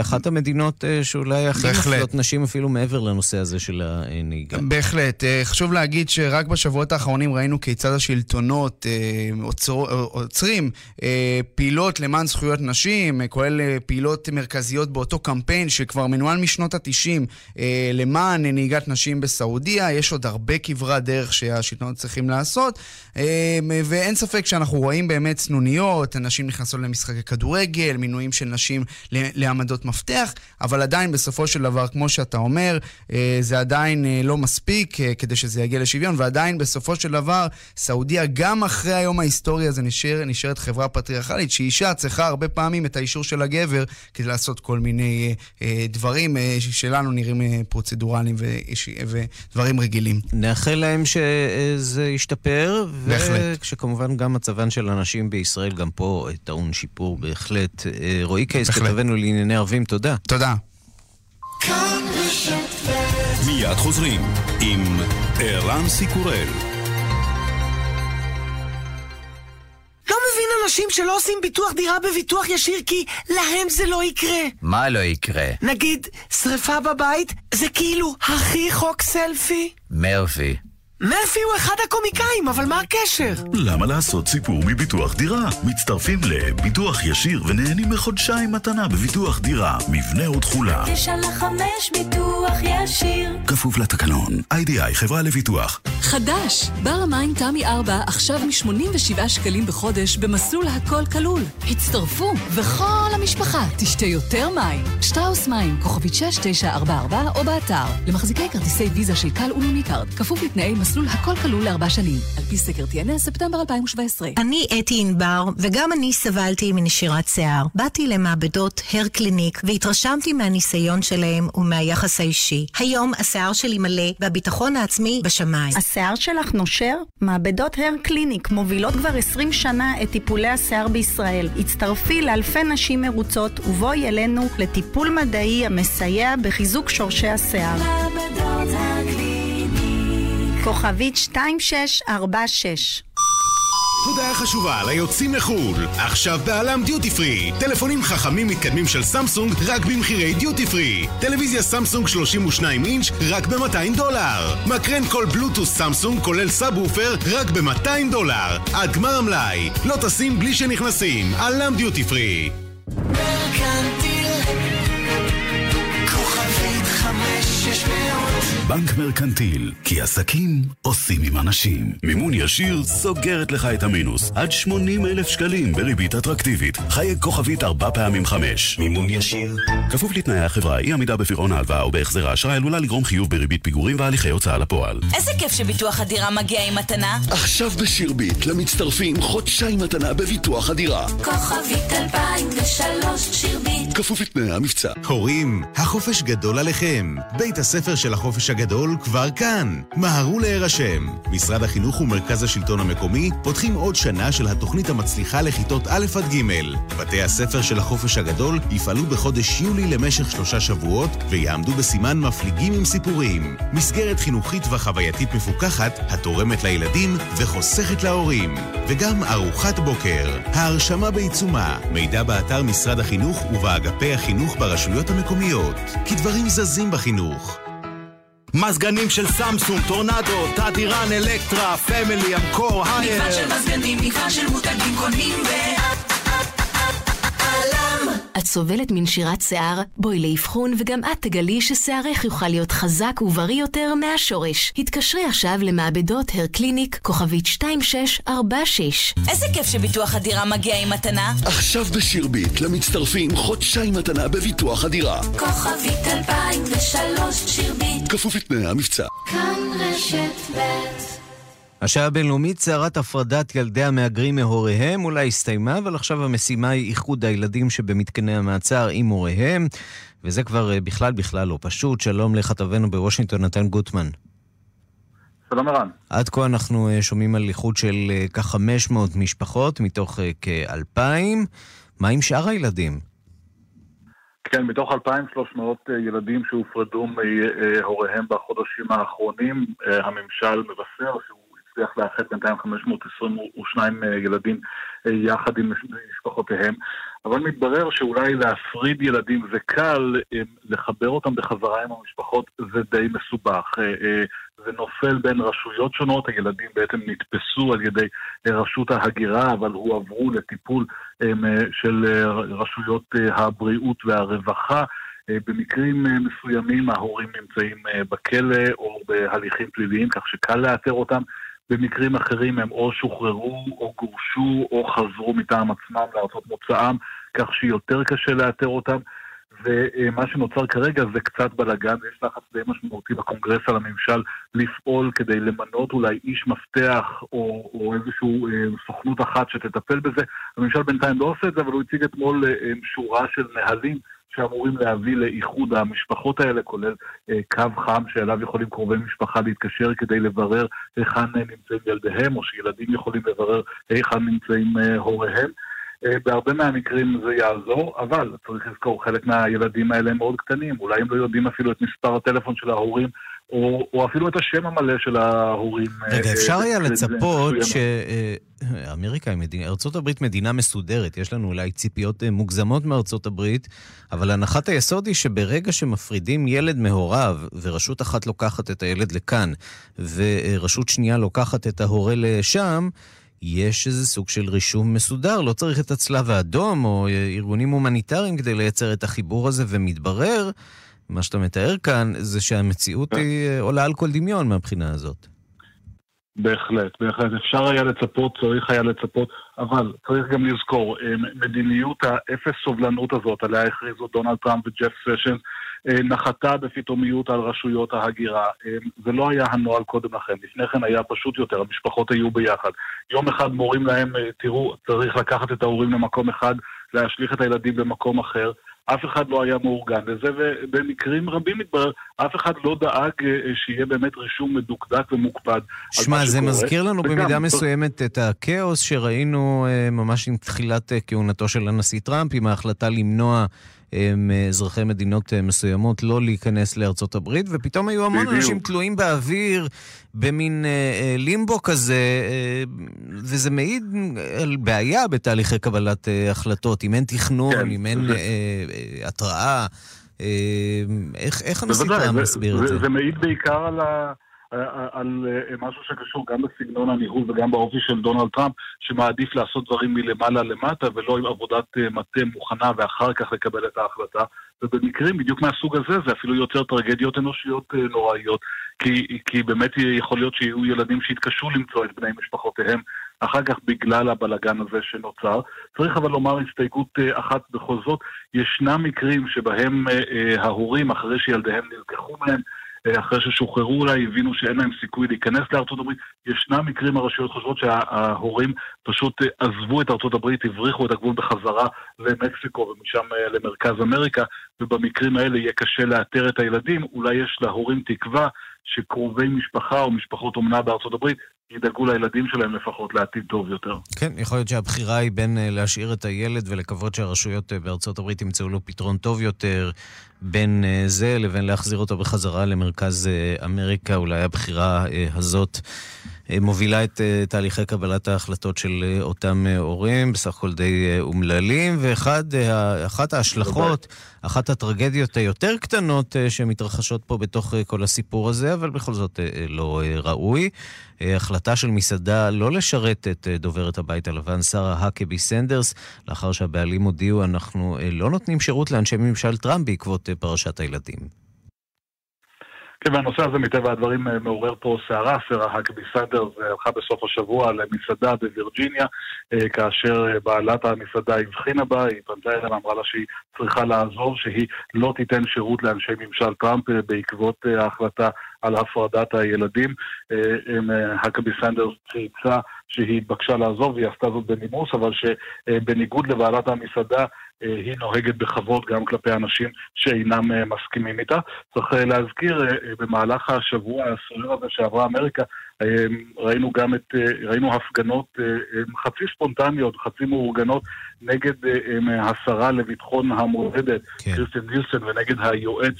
אחת המדינות שאולי הכי מפלות נשים אפילו מעבר לנושא הזה של הנהיגה. בהחלט. חשוב להגיד שרק בשבועות האחרונים ראינו כיצד השלטונות אה, עוצר, עוצרים אה, פעילות למען זכויות נשים, אה, כולל אה, פעילות מרכזיות באותו קמפיין שכבר מנוהל משנות ה-90 אה, למען נהיגת נשים בסעודיה. יש עוד הרבה כברת דרך שהשלטונות צריכים לעשות, אה, ואין ספק שאנחנו רואים באמת צנוניות, נשים נכנסות למשחקי כדורגל, מינויים של נשים לעמדות מפתח, אבל עדיין בסופו של דבר, כמו שאתה אומר, אה, זה עדיין אה, לא מספיק אה, כדי שזה יגיע לשוויון, ועדיין בסופו של דבר, סעודיה, גם אחרי היום ההיסטורי הזה, נשאר, נשארת חברה פטריארכלית, שאישה צריכה הרבה פעמים את האישור של הגבר כדי לעשות כל מיני דברים שלנו נראים פרוצדורליים ודברים רגילים. נאחל להם שזה ישתפר, בהחלט. וכשכמובן גם מצבן של הנשים בישראל, גם פה טעון שיפור בהחלט. רועי קייס. כתבנו לענייני ערבים, תודה. תודה. מיד חוזרים עם ערן סיקורל. לא מבין אנשים שלא עושים ביטוח דירה בביטוח ישיר כי להם זה לא יקרה. מה לא יקרה? נגיד, שריפה בבית זה כאילו הכי חוק סלפי. מרפי. מרפי הוא אחד הקומיקאים, אבל מה הקשר? למה לעשות סיפור מביטוח דירה? מצטרפים לביטוח ישיר ונהנים מחודשיים מתנה בביטוח דירה, מבנה ותכולה. תשע לחמש ביטוח ישיר. כפוף לתקנון, איי-די-איי חברה לביטוח. חדש! בר המים תמי 4 עכשיו מ-87 שקלים בחודש במסלול הכל כלול. הצטרפו, וכל המשפחה תשתה יותר מים. שטראוס מים, כוכבית 6944 או באתר. למחזיקי כרטיסי ויזה של קל ולאומי קארד, כפוף לתנאי מסלול הכל כלול לארבע שנים. על פי סקר TNS, ספטמבר 2017. אני אתי ענבר, וגם אני סבלתי מנשירת שיער. באתי למעבדות הר קליניק והתרשמתי מהניסיון שלהם ומהיחס האישי. היום השיער שלי מלא והביטחון העצמי בשמיים. השיער שלך נושר? מעבדות Hair Clinic מובילות כבר 20 שנה את טיפולי השיער בישראל. הצטרפי לאלפי נשים מרוצות ובואי אלינו לטיפול מדעי המסייע בחיזוק שורשי השיער. מעבדות Hair Clinic. כוכבית 2646 הודעה חשובה ליוצאים לחו"ל, עכשיו בא.ל.מ דיוטי פרי. טלפונים חכמים מתקדמים של סמסונג רק במחירי דיוטי פרי. טלוויזיה סמסונג 32 אינץ' רק ב-200 דולר. מקרן קול בלוטות' סמסונג כולל סאב וופר רק ב-200 דולר. עד גמר המלאי. לא טסים בלי שנכנסים. א.ל.מ דיוטי פרי. מרקנטיל כוכבית חמש שש מאות בנק מרקנטיל, כי עסקים עושים עם אנשים. מימון ישיר סוגרת לך את המינוס. עד 80 אלף שקלים בריבית אטרקטיבית. חייג כוכבית ארבע פעמים חמש. מימון ישיר. כפוף לתנאי החברה, אי עמידה בפירעון ההלוואה או בהחזר האשראי עלולה לגרום חיוב בריבית פיגורים והליכי הוצאה לפועל. איזה כיף שביטוח הדירה מגיע עם מתנה. עכשיו בשירביט למצטרפים חודשיים מתנה בביטוח הדירה. כוכבית 2003 שירביט. כפוף לתנאי המבצע. הורים, החופש גדול עליכם. בית הספר של החופש הגדול כבר כאן. מהרו להירשם. משרד החינוך ומרכז השלטון המקומי פותחים עוד שנה של התוכנית המצליחה לכיתות א' עד ג'. בתי הספר של החופש הגדול יפעלו בחודש יולי למשך שלושה שבועות ויעמדו בסימן מפליגים עם סיפורים. מסגרת חינוכית וחווייתית מפוקחת התורמת לילדים וחוסכת להורים. וגם ארוחת בוקר. ההרשמה בעיצומה. מידע באתר משרד החינוך ובאגפי החינוך ברשויות המקומיות. כי דברים זזים בחינוך. מזגנים של סמסונג, טורנדו, טאדירן, אלקטרה, פמילי, אמקור, הייר. מגוון של מזגנים, מגוון של מותגים קונים ב... את סובלת מנשירת שיער? בואי לאבחון וגם את תגלי ששיערך יוכל להיות חזק ובריא יותר מהשורש. התקשרי עכשיו למעבדות Hair Clinic, כוכבית 2646. איזה כיף שביטוח הדירה מגיע עם מתנה. עכשיו בשירביט למצטרפים חודשיים מתנה בביטוח הדירה. כוכבית 2003 שירביט. כפוף לתנאי המבצע. כאן רשת ב' השעה הבינלאומית, סערת הפרדת ילדי המהגרים מהוריהם אולי הסתיימה, אבל עכשיו המשימה היא איחוד הילדים שבמתקני המעצר עם הוריהם, וזה כבר אה, בכלל בכלל לא פשוט. שלום לכתבנו בוושינגטון, נתן גוטמן. שלום ערן. עד כה אנחנו אה, שומעים על איחוד של אה, כ-500 משפחות מתוך אה, כ-2,000. מה עם שאר הילדים? כן, מתוך 2,300 ילדים שהופרדו מהוריהם בחודשים האחרונים, הממשל מבשר שהוא הצליח לאחד בינתיים 522 ילדים יחד עם משפחותיהם, אבל מתברר שאולי להפריד ילדים זה קל, לחבר אותם בחזרה עם המשפחות זה די מסובך. זה נופל בין רשויות שונות, הילדים בעצם נתפסו על ידי רשות ההגירה, אבל הועברו לטיפול של רשויות הבריאות והרווחה. במקרים מסוימים ההורים נמצאים בכלא או בהליכים פליליים, כך שקל לאתר אותם. במקרים אחרים הם או שוחררו או גורשו או חזרו מטעם עצמם לארצות מוצאם, כך שיותר קשה לאתר אותם. ומה שנוצר כרגע זה קצת בלאגן, ויש לחץ די משמעותי בקונגרס על הממשל לפעול כדי למנות אולי איש מפתח או, או איזושהי אה, סוכנות אחת שתטפל בזה. הממשל בינתיים לא עושה את זה, אבל הוא הציג אתמול אה, שורה של נהלים שאמורים להביא לאיחוד המשפחות האלה, כולל אה, קו חם שאליו יכולים קרובי משפחה להתקשר כדי לברר היכן נמצאים ילדיהם, או שילדים יכולים לברר היכן נמצאים אה, הוריהם. אה, בהרבה מהמקרים זה יעזור, אבל צריך לזכור, חלק מהילדים האלה הם מאוד קטנים, אולי הם לא יודעים אפילו את מספר הטלפון של ההורים, או, או אפילו את השם המלא של ההורים. רגע, אפשר היה אה, לצפות מסוימות. שאמריקה היא מדינה, ארצות הברית מדינה מסודרת, יש לנו אולי ציפיות אה, מוגזמות מארצות הברית, אבל הנחת היסוד היא שברגע שמפרידים ילד מהוריו, ורשות אחת לוקחת את הילד לכאן, ורשות שנייה לוקחת את ההורה לשם, יש איזה סוג של רישום מסודר, לא צריך את הצלב האדום או ארגונים הומניטריים כדי לייצר את החיבור הזה, ומתברר, מה שאתה מתאר כאן, זה שהמציאות היא אה, עולה על כל דמיון מהבחינה הזאת. בהחלט, בהחלט. אפשר היה לצפות, צריך היה לצפות, אבל צריך גם לזכור, אה, מדיניות האפס סובלנות הזאת, עליה הכריזו דונלד טראמפ וג'ף סשן, אה, נחתה בפתאומיות על רשויות ההגירה. זה לא היה הנוהל קודם לכן, לפני כן היה פשוט יותר, המשפחות היו ביחד. יום אחד מורים להם, תראו, צריך לקחת את ההורים למקום אחד, להשליך את הילדים במקום אחר. אף אחד לא היה מאורגן לזה, ובמקרים רבים מתברר, אף אחד לא דאג אה, שיהיה באמת רישום מדוקדק ומוקפד. שמע, זה שקורה. מזכיר לנו וגם, במידה מסוימת את הכאוס שראינו אה, ממש עם תחילת אה, כהונתו של הנשיא טראמפ, עם ההחלטה למנוע מאזרחי מדינות מסוימות לא להיכנס לארצות הברית, ופתאום היו המון בדיוק. אנשים תלויים באוויר במין אה, לימבו כזה, אה, וזה מעיד על בעיה בתהליכי קבלת אה, החלטות. אם אין תכנון, כן, אם אין. אה, אה, התראה, אה, איך, איך הנשיא טראמפ מסביר את זה? זה מעיד בעיקר על ה... על משהו שקשור גם בסגנון הניהול וגם באופי של דונלד טראמפ, שמעדיף לעשות דברים מלמעלה למטה ולא עם עבודת מטה מוכנה ואחר כך לקבל את ההחלטה. ובמקרים בדיוק מהסוג הזה זה אפילו יוצר טרגדיות אנושיות נוראיות, כי, כי באמת יכול להיות שיהיו ילדים שיתקשו למצוא את בני משפחותיהם אחר כך בגלל הבלגן הזה שנוצר. צריך אבל לומר הסתייגות אחת בכל זאת, ישנם מקרים שבהם ההורים, אחרי שילדיהם נלקחו מהם, אחרי ששוחררו אולי, הבינו שאין להם סיכוי להיכנס לארצות הברית. ישנם מקרים הרשויות חושבות שההורים פשוט עזבו את ארצות הברית, הבריחו את הגבול בחזרה למקסיקו ומשם למרכז אמריקה, ובמקרים האלה יהיה קשה לאתר את הילדים. אולי יש להורים תקווה שקרובי משפחה או משפחות אומנה בארצות הברית ידאגו לילדים שלהם לפחות לעתיד טוב יותר. כן, יכול להיות שהבחירה היא בין להשאיר את הילד ולקוות שהרשויות בארצות הברית ימצאו לו פתרון טוב יותר, בין זה לבין להחזיר אותו בחזרה למרכז אמריקה. אולי הבחירה הזאת מובילה את תהליכי קבלת ההחלטות של אותם הורים, בסך הכל די אומללים, ואחת ההשלכות, אחת הטרגדיות היותר קטנות שמתרחשות פה בתוך כל הסיפור הזה, אבל בכל זאת לא ראוי. החלטה של מסעדה לא לשרת את דוברת הבית הלבן, שרה האקבי סנדרס, לאחר שהבעלים הודיעו, אנחנו לא נותנים שירות לאנשי ממשל טראמפ בעקבות פרשת הילדים. כן, והנושא הזה מטבע הדברים מעורר פה סערה. סרה האקבי סנדרס הלכה בסוף השבוע למסעדה בווירג'יניה, כאשר בעלת המסעדה הבחינה בה, היא פנתה אליה ואמרה לה שהיא צריכה לעזוב, שהיא לא תיתן שירות לאנשי ממשל טראמפ בעקבות ההחלטה על הפרדת הילדים. האקבי סנדרס צייצה שהיא התבקשה לעזוב, והיא עשתה זאת בנימוס, אבל שבניגוד לבעלת המסעדה, היא נוהגת בכבוד גם כלפי אנשים שאינם מסכימים איתה. צריך להזכיר, במהלך השבוע הסוער הזה שעברה אמריקה, ראינו גם את, ראינו הפגנות חצי ספונטניות, חצי מאורגנות, נגד השרה לביטחון המולדת, כן. קריסטין נילסון, ונגד היועץ,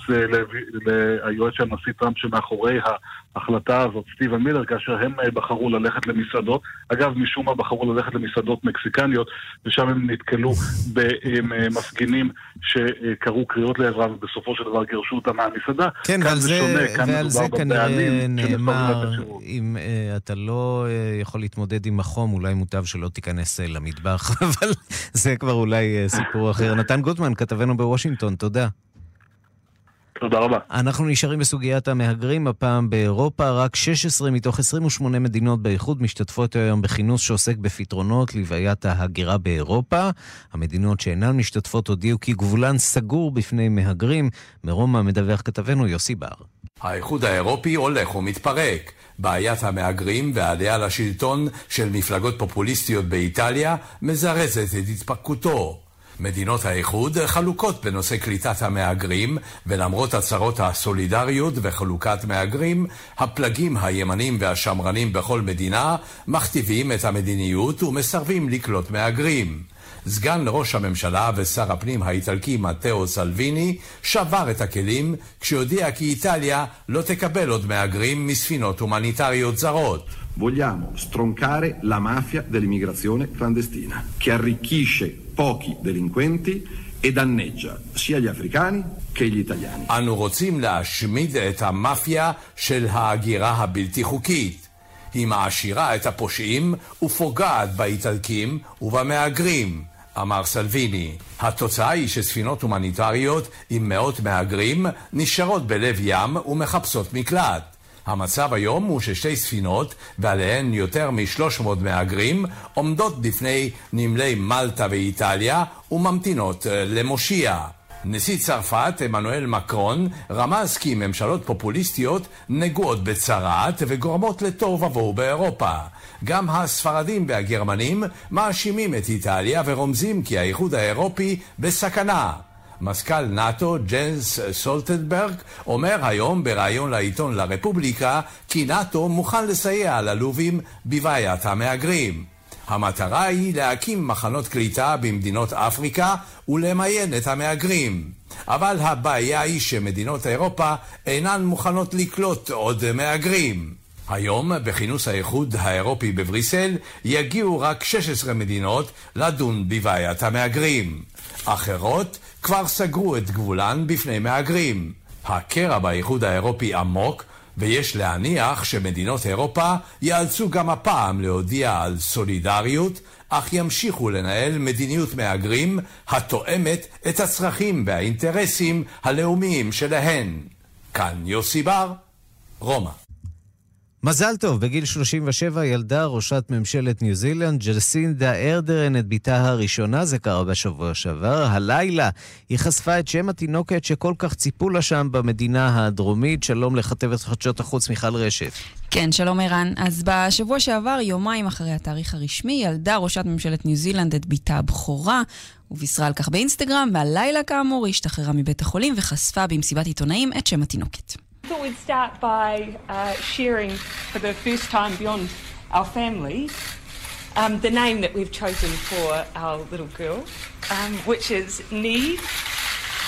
היועץ של הנשיא טראמפ שמאחורי ההחלטה הזאת, סטיבן מילר, כאשר הם בחרו ללכת למסעדות. אגב, משום מה בחרו ללכת למסעדות מקסיקניות, ושם הם נתקלו במפגינים שקראו קריאות לעברם, ובסופו של דבר גירשו אותם מהמסעדה. כן, ועל זה, שונה, ועל זה כנראה נאמר, אם uh, אתה לא uh, יכול להתמודד עם החום, אולי מוטב שלא תיכנס uh, למטבח, אבל זה כבר אולי uh, סיפור אחר. נתן גוטמן, כתבנו בוושינגטון, תודה. תודה רבה. אנחנו נשארים בסוגיית המהגרים, הפעם באירופה. רק 16 מתוך 28 מדינות באיחוד משתתפות היום בכינוס שעוסק בפתרונות לבעיית ההגירה באירופה. המדינות שאינן משתתפות הודיעו כי גבולן סגור בפני מהגרים. מרומא מדווח כתבנו יוסי בר. האיחוד האירופי הולך ומתפרק. בעיית המהגרים והעלייה לשלטון של מפלגות פופוליסטיות באיטליה מזרזת את התפרקותו. מדינות האיחוד חלוקות בנושא קליטת המהגרים, ולמרות הצהרות הסולידריות וחלוקת מהגרים, הפלגים הימנים והשמרנים בכל מדינה מכתיבים את המדיניות ומסרבים לקלוט מהגרים. סגן ראש הממשלה ושר הפנים האיטלקי מתאו סלוויני שבר את הכלים כשהודיע כי איטליה לא תקבל עוד מהגרים מספינות הומניטריות זרות. Vogliamo stroncare la mafia dell'immigrazione clandestina, che arricchisce pochi delinquenti e danneggia sia gli africani che gli italiani. אנו רוצים להשמיד את המאפיה של ההגירה הבלתי חוקית. היא מעשירה את הפושעים ופוגעת באיטלקים ובמהגרים. אמר סלוויני. התוצאה היא שספינות הומניטריות עם מאות מהגרים נשארות בלב ים ומחפשות מקלט. המצב היום הוא ששתי ספינות, ועליהן יותר מ-300 מהגרים, עומדות בפני נמלי מלטה ואיטליה וממתינות למושיע. נשיא צרפת, עמנואל מקרון, רמז כי ממשלות פופוליסטיות נגועות בצרעת וגורמות לתוהו ובוהו באירופה. גם הספרדים והגרמנים מאשימים את איטליה ורומזים כי האיחוד האירופי בסכנה. מזכ"ל נאט"ו, ג'נס סולטנברג, אומר היום בריאיון לעיתון לרפובליקה כי נאט"ו מוכן לסייע ללובים בבעיית המהגרים. המטרה היא להקים מחנות קליטה במדינות אפריקה ולמיין את המהגרים. אבל הבעיה היא שמדינות אירופה אינן מוכנות לקלוט עוד מהגרים. היום, בכינוס האיחוד האירופי בבריסל, יגיעו רק 16 מדינות לדון בבעיית המהגרים. אחרות כבר סגרו את גבולן בפני מהגרים. הקרע באיחוד האירופי עמוק, ויש להניח שמדינות אירופה ייאלצו גם הפעם להודיע על סולידריות, אך ימשיכו לנהל מדיניות מהגרים התואמת את הצרכים והאינטרסים הלאומיים שלהן. כאן יוסי בר, רומא. מזל טוב, בגיל 37 ילדה ראשת ממשלת ניו זילנד, ג'לסינדה ארדרן, את בתה הראשונה, זה קרה בשבוע שעבר. הלילה היא חשפה את שם התינוקת שכל כך ציפו לה שם במדינה הדרומית. שלום לכתבת חדשות החוץ מיכל רשת. כן, שלום ערן. אז בשבוע שעבר, יומיים אחרי התאריך הרשמי, ילדה ראשת ממשלת ניו זילנד את בתה הבכורה. ובישרה על כך באינסטגרם, והלילה כאמור היא השתחררה מבית החולים וחשפה במסיבת עיתונאים את שם התינוקת. I thought we'd start by uh, sharing for the first time beyond our family um, the name that we've chosen for our little girl, um, which is Neve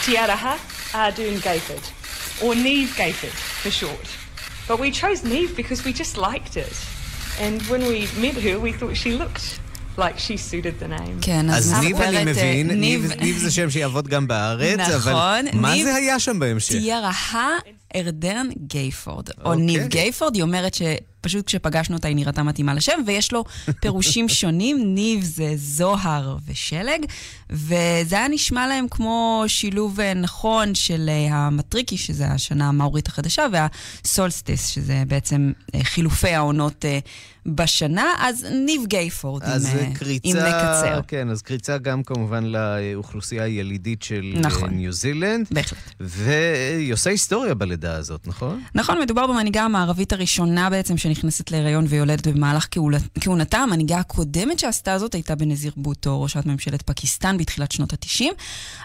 Tiaraha Ardun Gayford, or Neve Gayford for short. But we chose Neve because we just liked it. And when we met her, we thought she looked like she suited the name. כן, אז אז ניב אני אומרת, מבין, אה, ניב ניב זה שם שיעבוד גם בארץ, אבל נכון, מה ניב זה היה שם בהמשך? תהיה רעה ארדרן גייפורד, או אוקיי. ניב גייפורד, היא אומרת שפשוט כשפגשנו אותה היא נראתה מתאימה לשם, ויש לו פירושים שונים, ניב זה זוהר ושלג, וזה היה נשמע להם כמו שילוב אה, נכון של אה, המטריקי, שזה השנה המאורית החדשה, והסולסטיס, שזה בעצם אה, חילופי העונות בשנה, אז ניב גייפורד, אז אם, קריצה, אם נקצר. כן, אז קריצה גם כמובן לאוכלוסייה הילידית של נכון. ניו זילנד. בהחלט. והיא עושה היסטוריה בלידה הזאת, נכון? נכון, מדובר במנהיגה המערבית הראשונה בעצם שנכנסת להיריון ויולדת במהלך כהונתה. המנהיגה הקודמת שעשתה זאת הייתה בנזיר בוטו, ראשת ממשלת פקיסטן בתחילת שנות ה-90.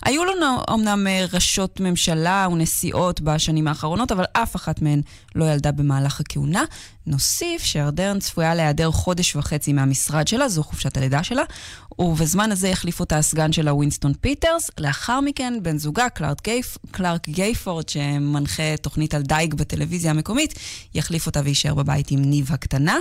היו לנו אמנם אה, ראשות ממשלה ונשיאות בשנים האחרונות, אבל אף אחת מהן לא ילדה במהלך הכהונה. נוסיף שארדרן צפויה להיעדר חודש וחצי מהמשרד שלה, זו חופשת הלידה שלה, ובזמן הזה יחליף אותה הסגן שלה ווינסטון פיטרס. לאחר מכן, בן זוגה, קלארק, גייפ, קלארק גייפורד, שמנחה תוכנית על דייג בטלוויזיה המקומית, יחליף אותה ויישאר בבית עם ניב הקטנה.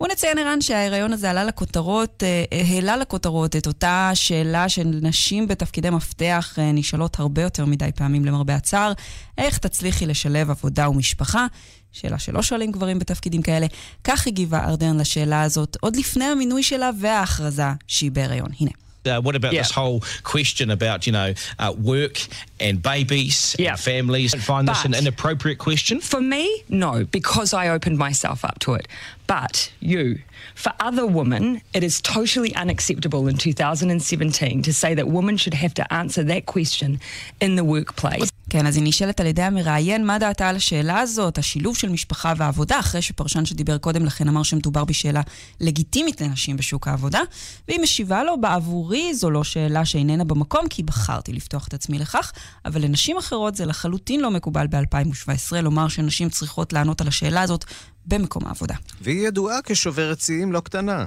ונציין ערן שההיריון הזה עלה לכותרות, אה, העלה לכותרות את אותה שאלה של נשים בתפקידי מפתח אה, נשאלות הרבה יותר מדי פעמים למרבה הצער, איך תצליחי לשלב עבודה ומשפחה? שאלה שלא שואלים גברים בתפקידים כאלה. כך הגיבה ארדרן לשאלה הזאת עוד לפני המינוי שלה וההכרזה שהיא בהיריון. הנה. Uh, what about this whole question about, you know, uh, work and babies and families? I find this an But- inappropriate question. For me, no, because I opened myself up to it. But you, for other women, it is totally unacceptable in 2017 to say that women should have to answer that question in the workplace. כן, אז היא נשאלת על ידי המראיין מה דעתה על השאלה הזאת, השילוב של משפחה ועבודה, אחרי שפרשן שדיבר קודם לכן אמר שמדובר בשאלה לגיטימית לנשים בשוק העבודה, והיא משיבה לו, בעבורי זו לא שאלה שאיננה במקום, כי בחרתי לפתוח את עצמי לכך, אבל לנשים אחרות זה לחלוטין לא מקובל ב-2017 לומר שנשים צריכות לענות על השאלה הזאת במקום העבודה. והיא ידועה כשוברת שיאים לא קטנה.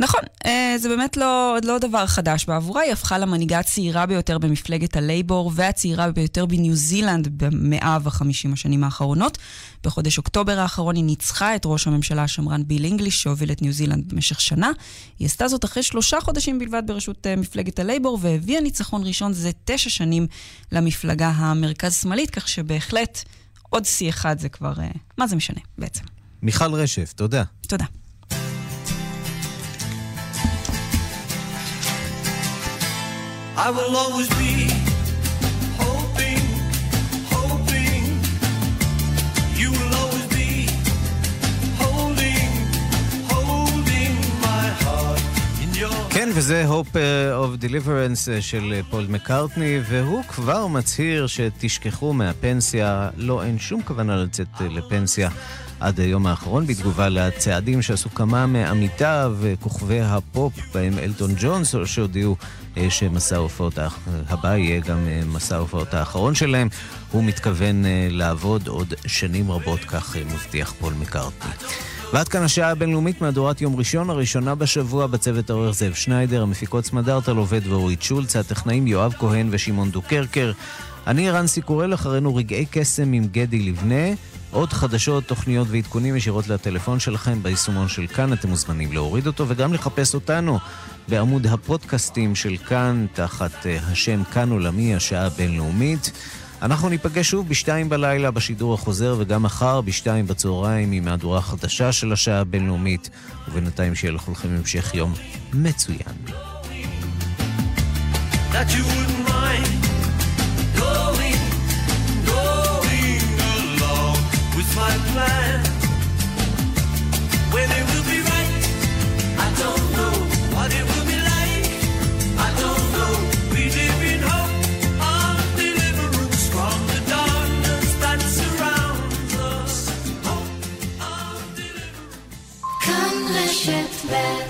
נכון, אה, זה באמת לא, לא דבר חדש בעבורה, היא הפכה למנהיגה הצעירה ביותר במפלגת הלייבור והצעירה ביותר בניו זילנד במאה וחמישים השנים האחרונות. בחודש אוקטובר האחרון היא ניצחה את ראש הממשלה השמרן ביל אינגליש, שהוביל את ניו זילנד במשך שנה. היא עשתה זאת אחרי שלושה חודשים בלבד בראשות אה, מפלגת הלייבור, והביאה ניצחון ראשון זה תשע שנים למפלגה המרכז-שמאלית, כך שבהחלט עוד שיא אחד זה כבר, אה, מה זה משנה בעצם. מיכל רשף, תודה. תודה. I will always be hoping, hoping. You will always be holding, holding my heart in your כן, וזה Hope uh, of Deliverance uh, של uh, פול מקארטני, והוא כבר מצהיר שתשכחו מהפנסיה, לא, אין שום כוונה לצאת uh, לפנסיה. עד היום האחרון, בתגובה לצעדים שעשו כמה מעמיתיו וכוכבי הפופ, בהם אלטון ג'ונס, שהודיעו אה, שמסע ההופעות הבא יהיה גם אה, מסע ההופעות האחרון שלהם. הוא מתכוון אה, לעבוד עוד שנים רבות, כך מבטיח פול מקארטני. ועד כאן השעה הבינלאומית מהדורת יום ראשון, הראשונה בשבוע בצוות העורך זאב שניידר, המפיקות סמדר טל עובד ואורית שולץ, הטכנאים יואב כהן ושמעון דוקרקר. אני ערן סיקורל, אחרינו רגעי קסם עם גדי ליבנה. עוד חדשות, תוכניות ועדכונים ישירות לטלפון שלכם ביישומון של כאן, אתם מוזמנים להוריד אותו וגם לחפש אותנו בעמוד הפודקאסטים של כאן, תחת אה, השם כאן עולמי, השעה הבינלאומית. אנחנו ניפגש שוב בשתיים בלילה בשידור החוזר וגם מחר בשתיים בצהריים עם מהדורה חדשה של השעה הבינלאומית ובינתיים שיהיה לכולכם המשך יום מצוין. that you wouldn't mind going, my. When it will be right, I don't know. What it will be like, I don't know. We live in hope of deliverance from the darkness that surrounds us. Come, let's.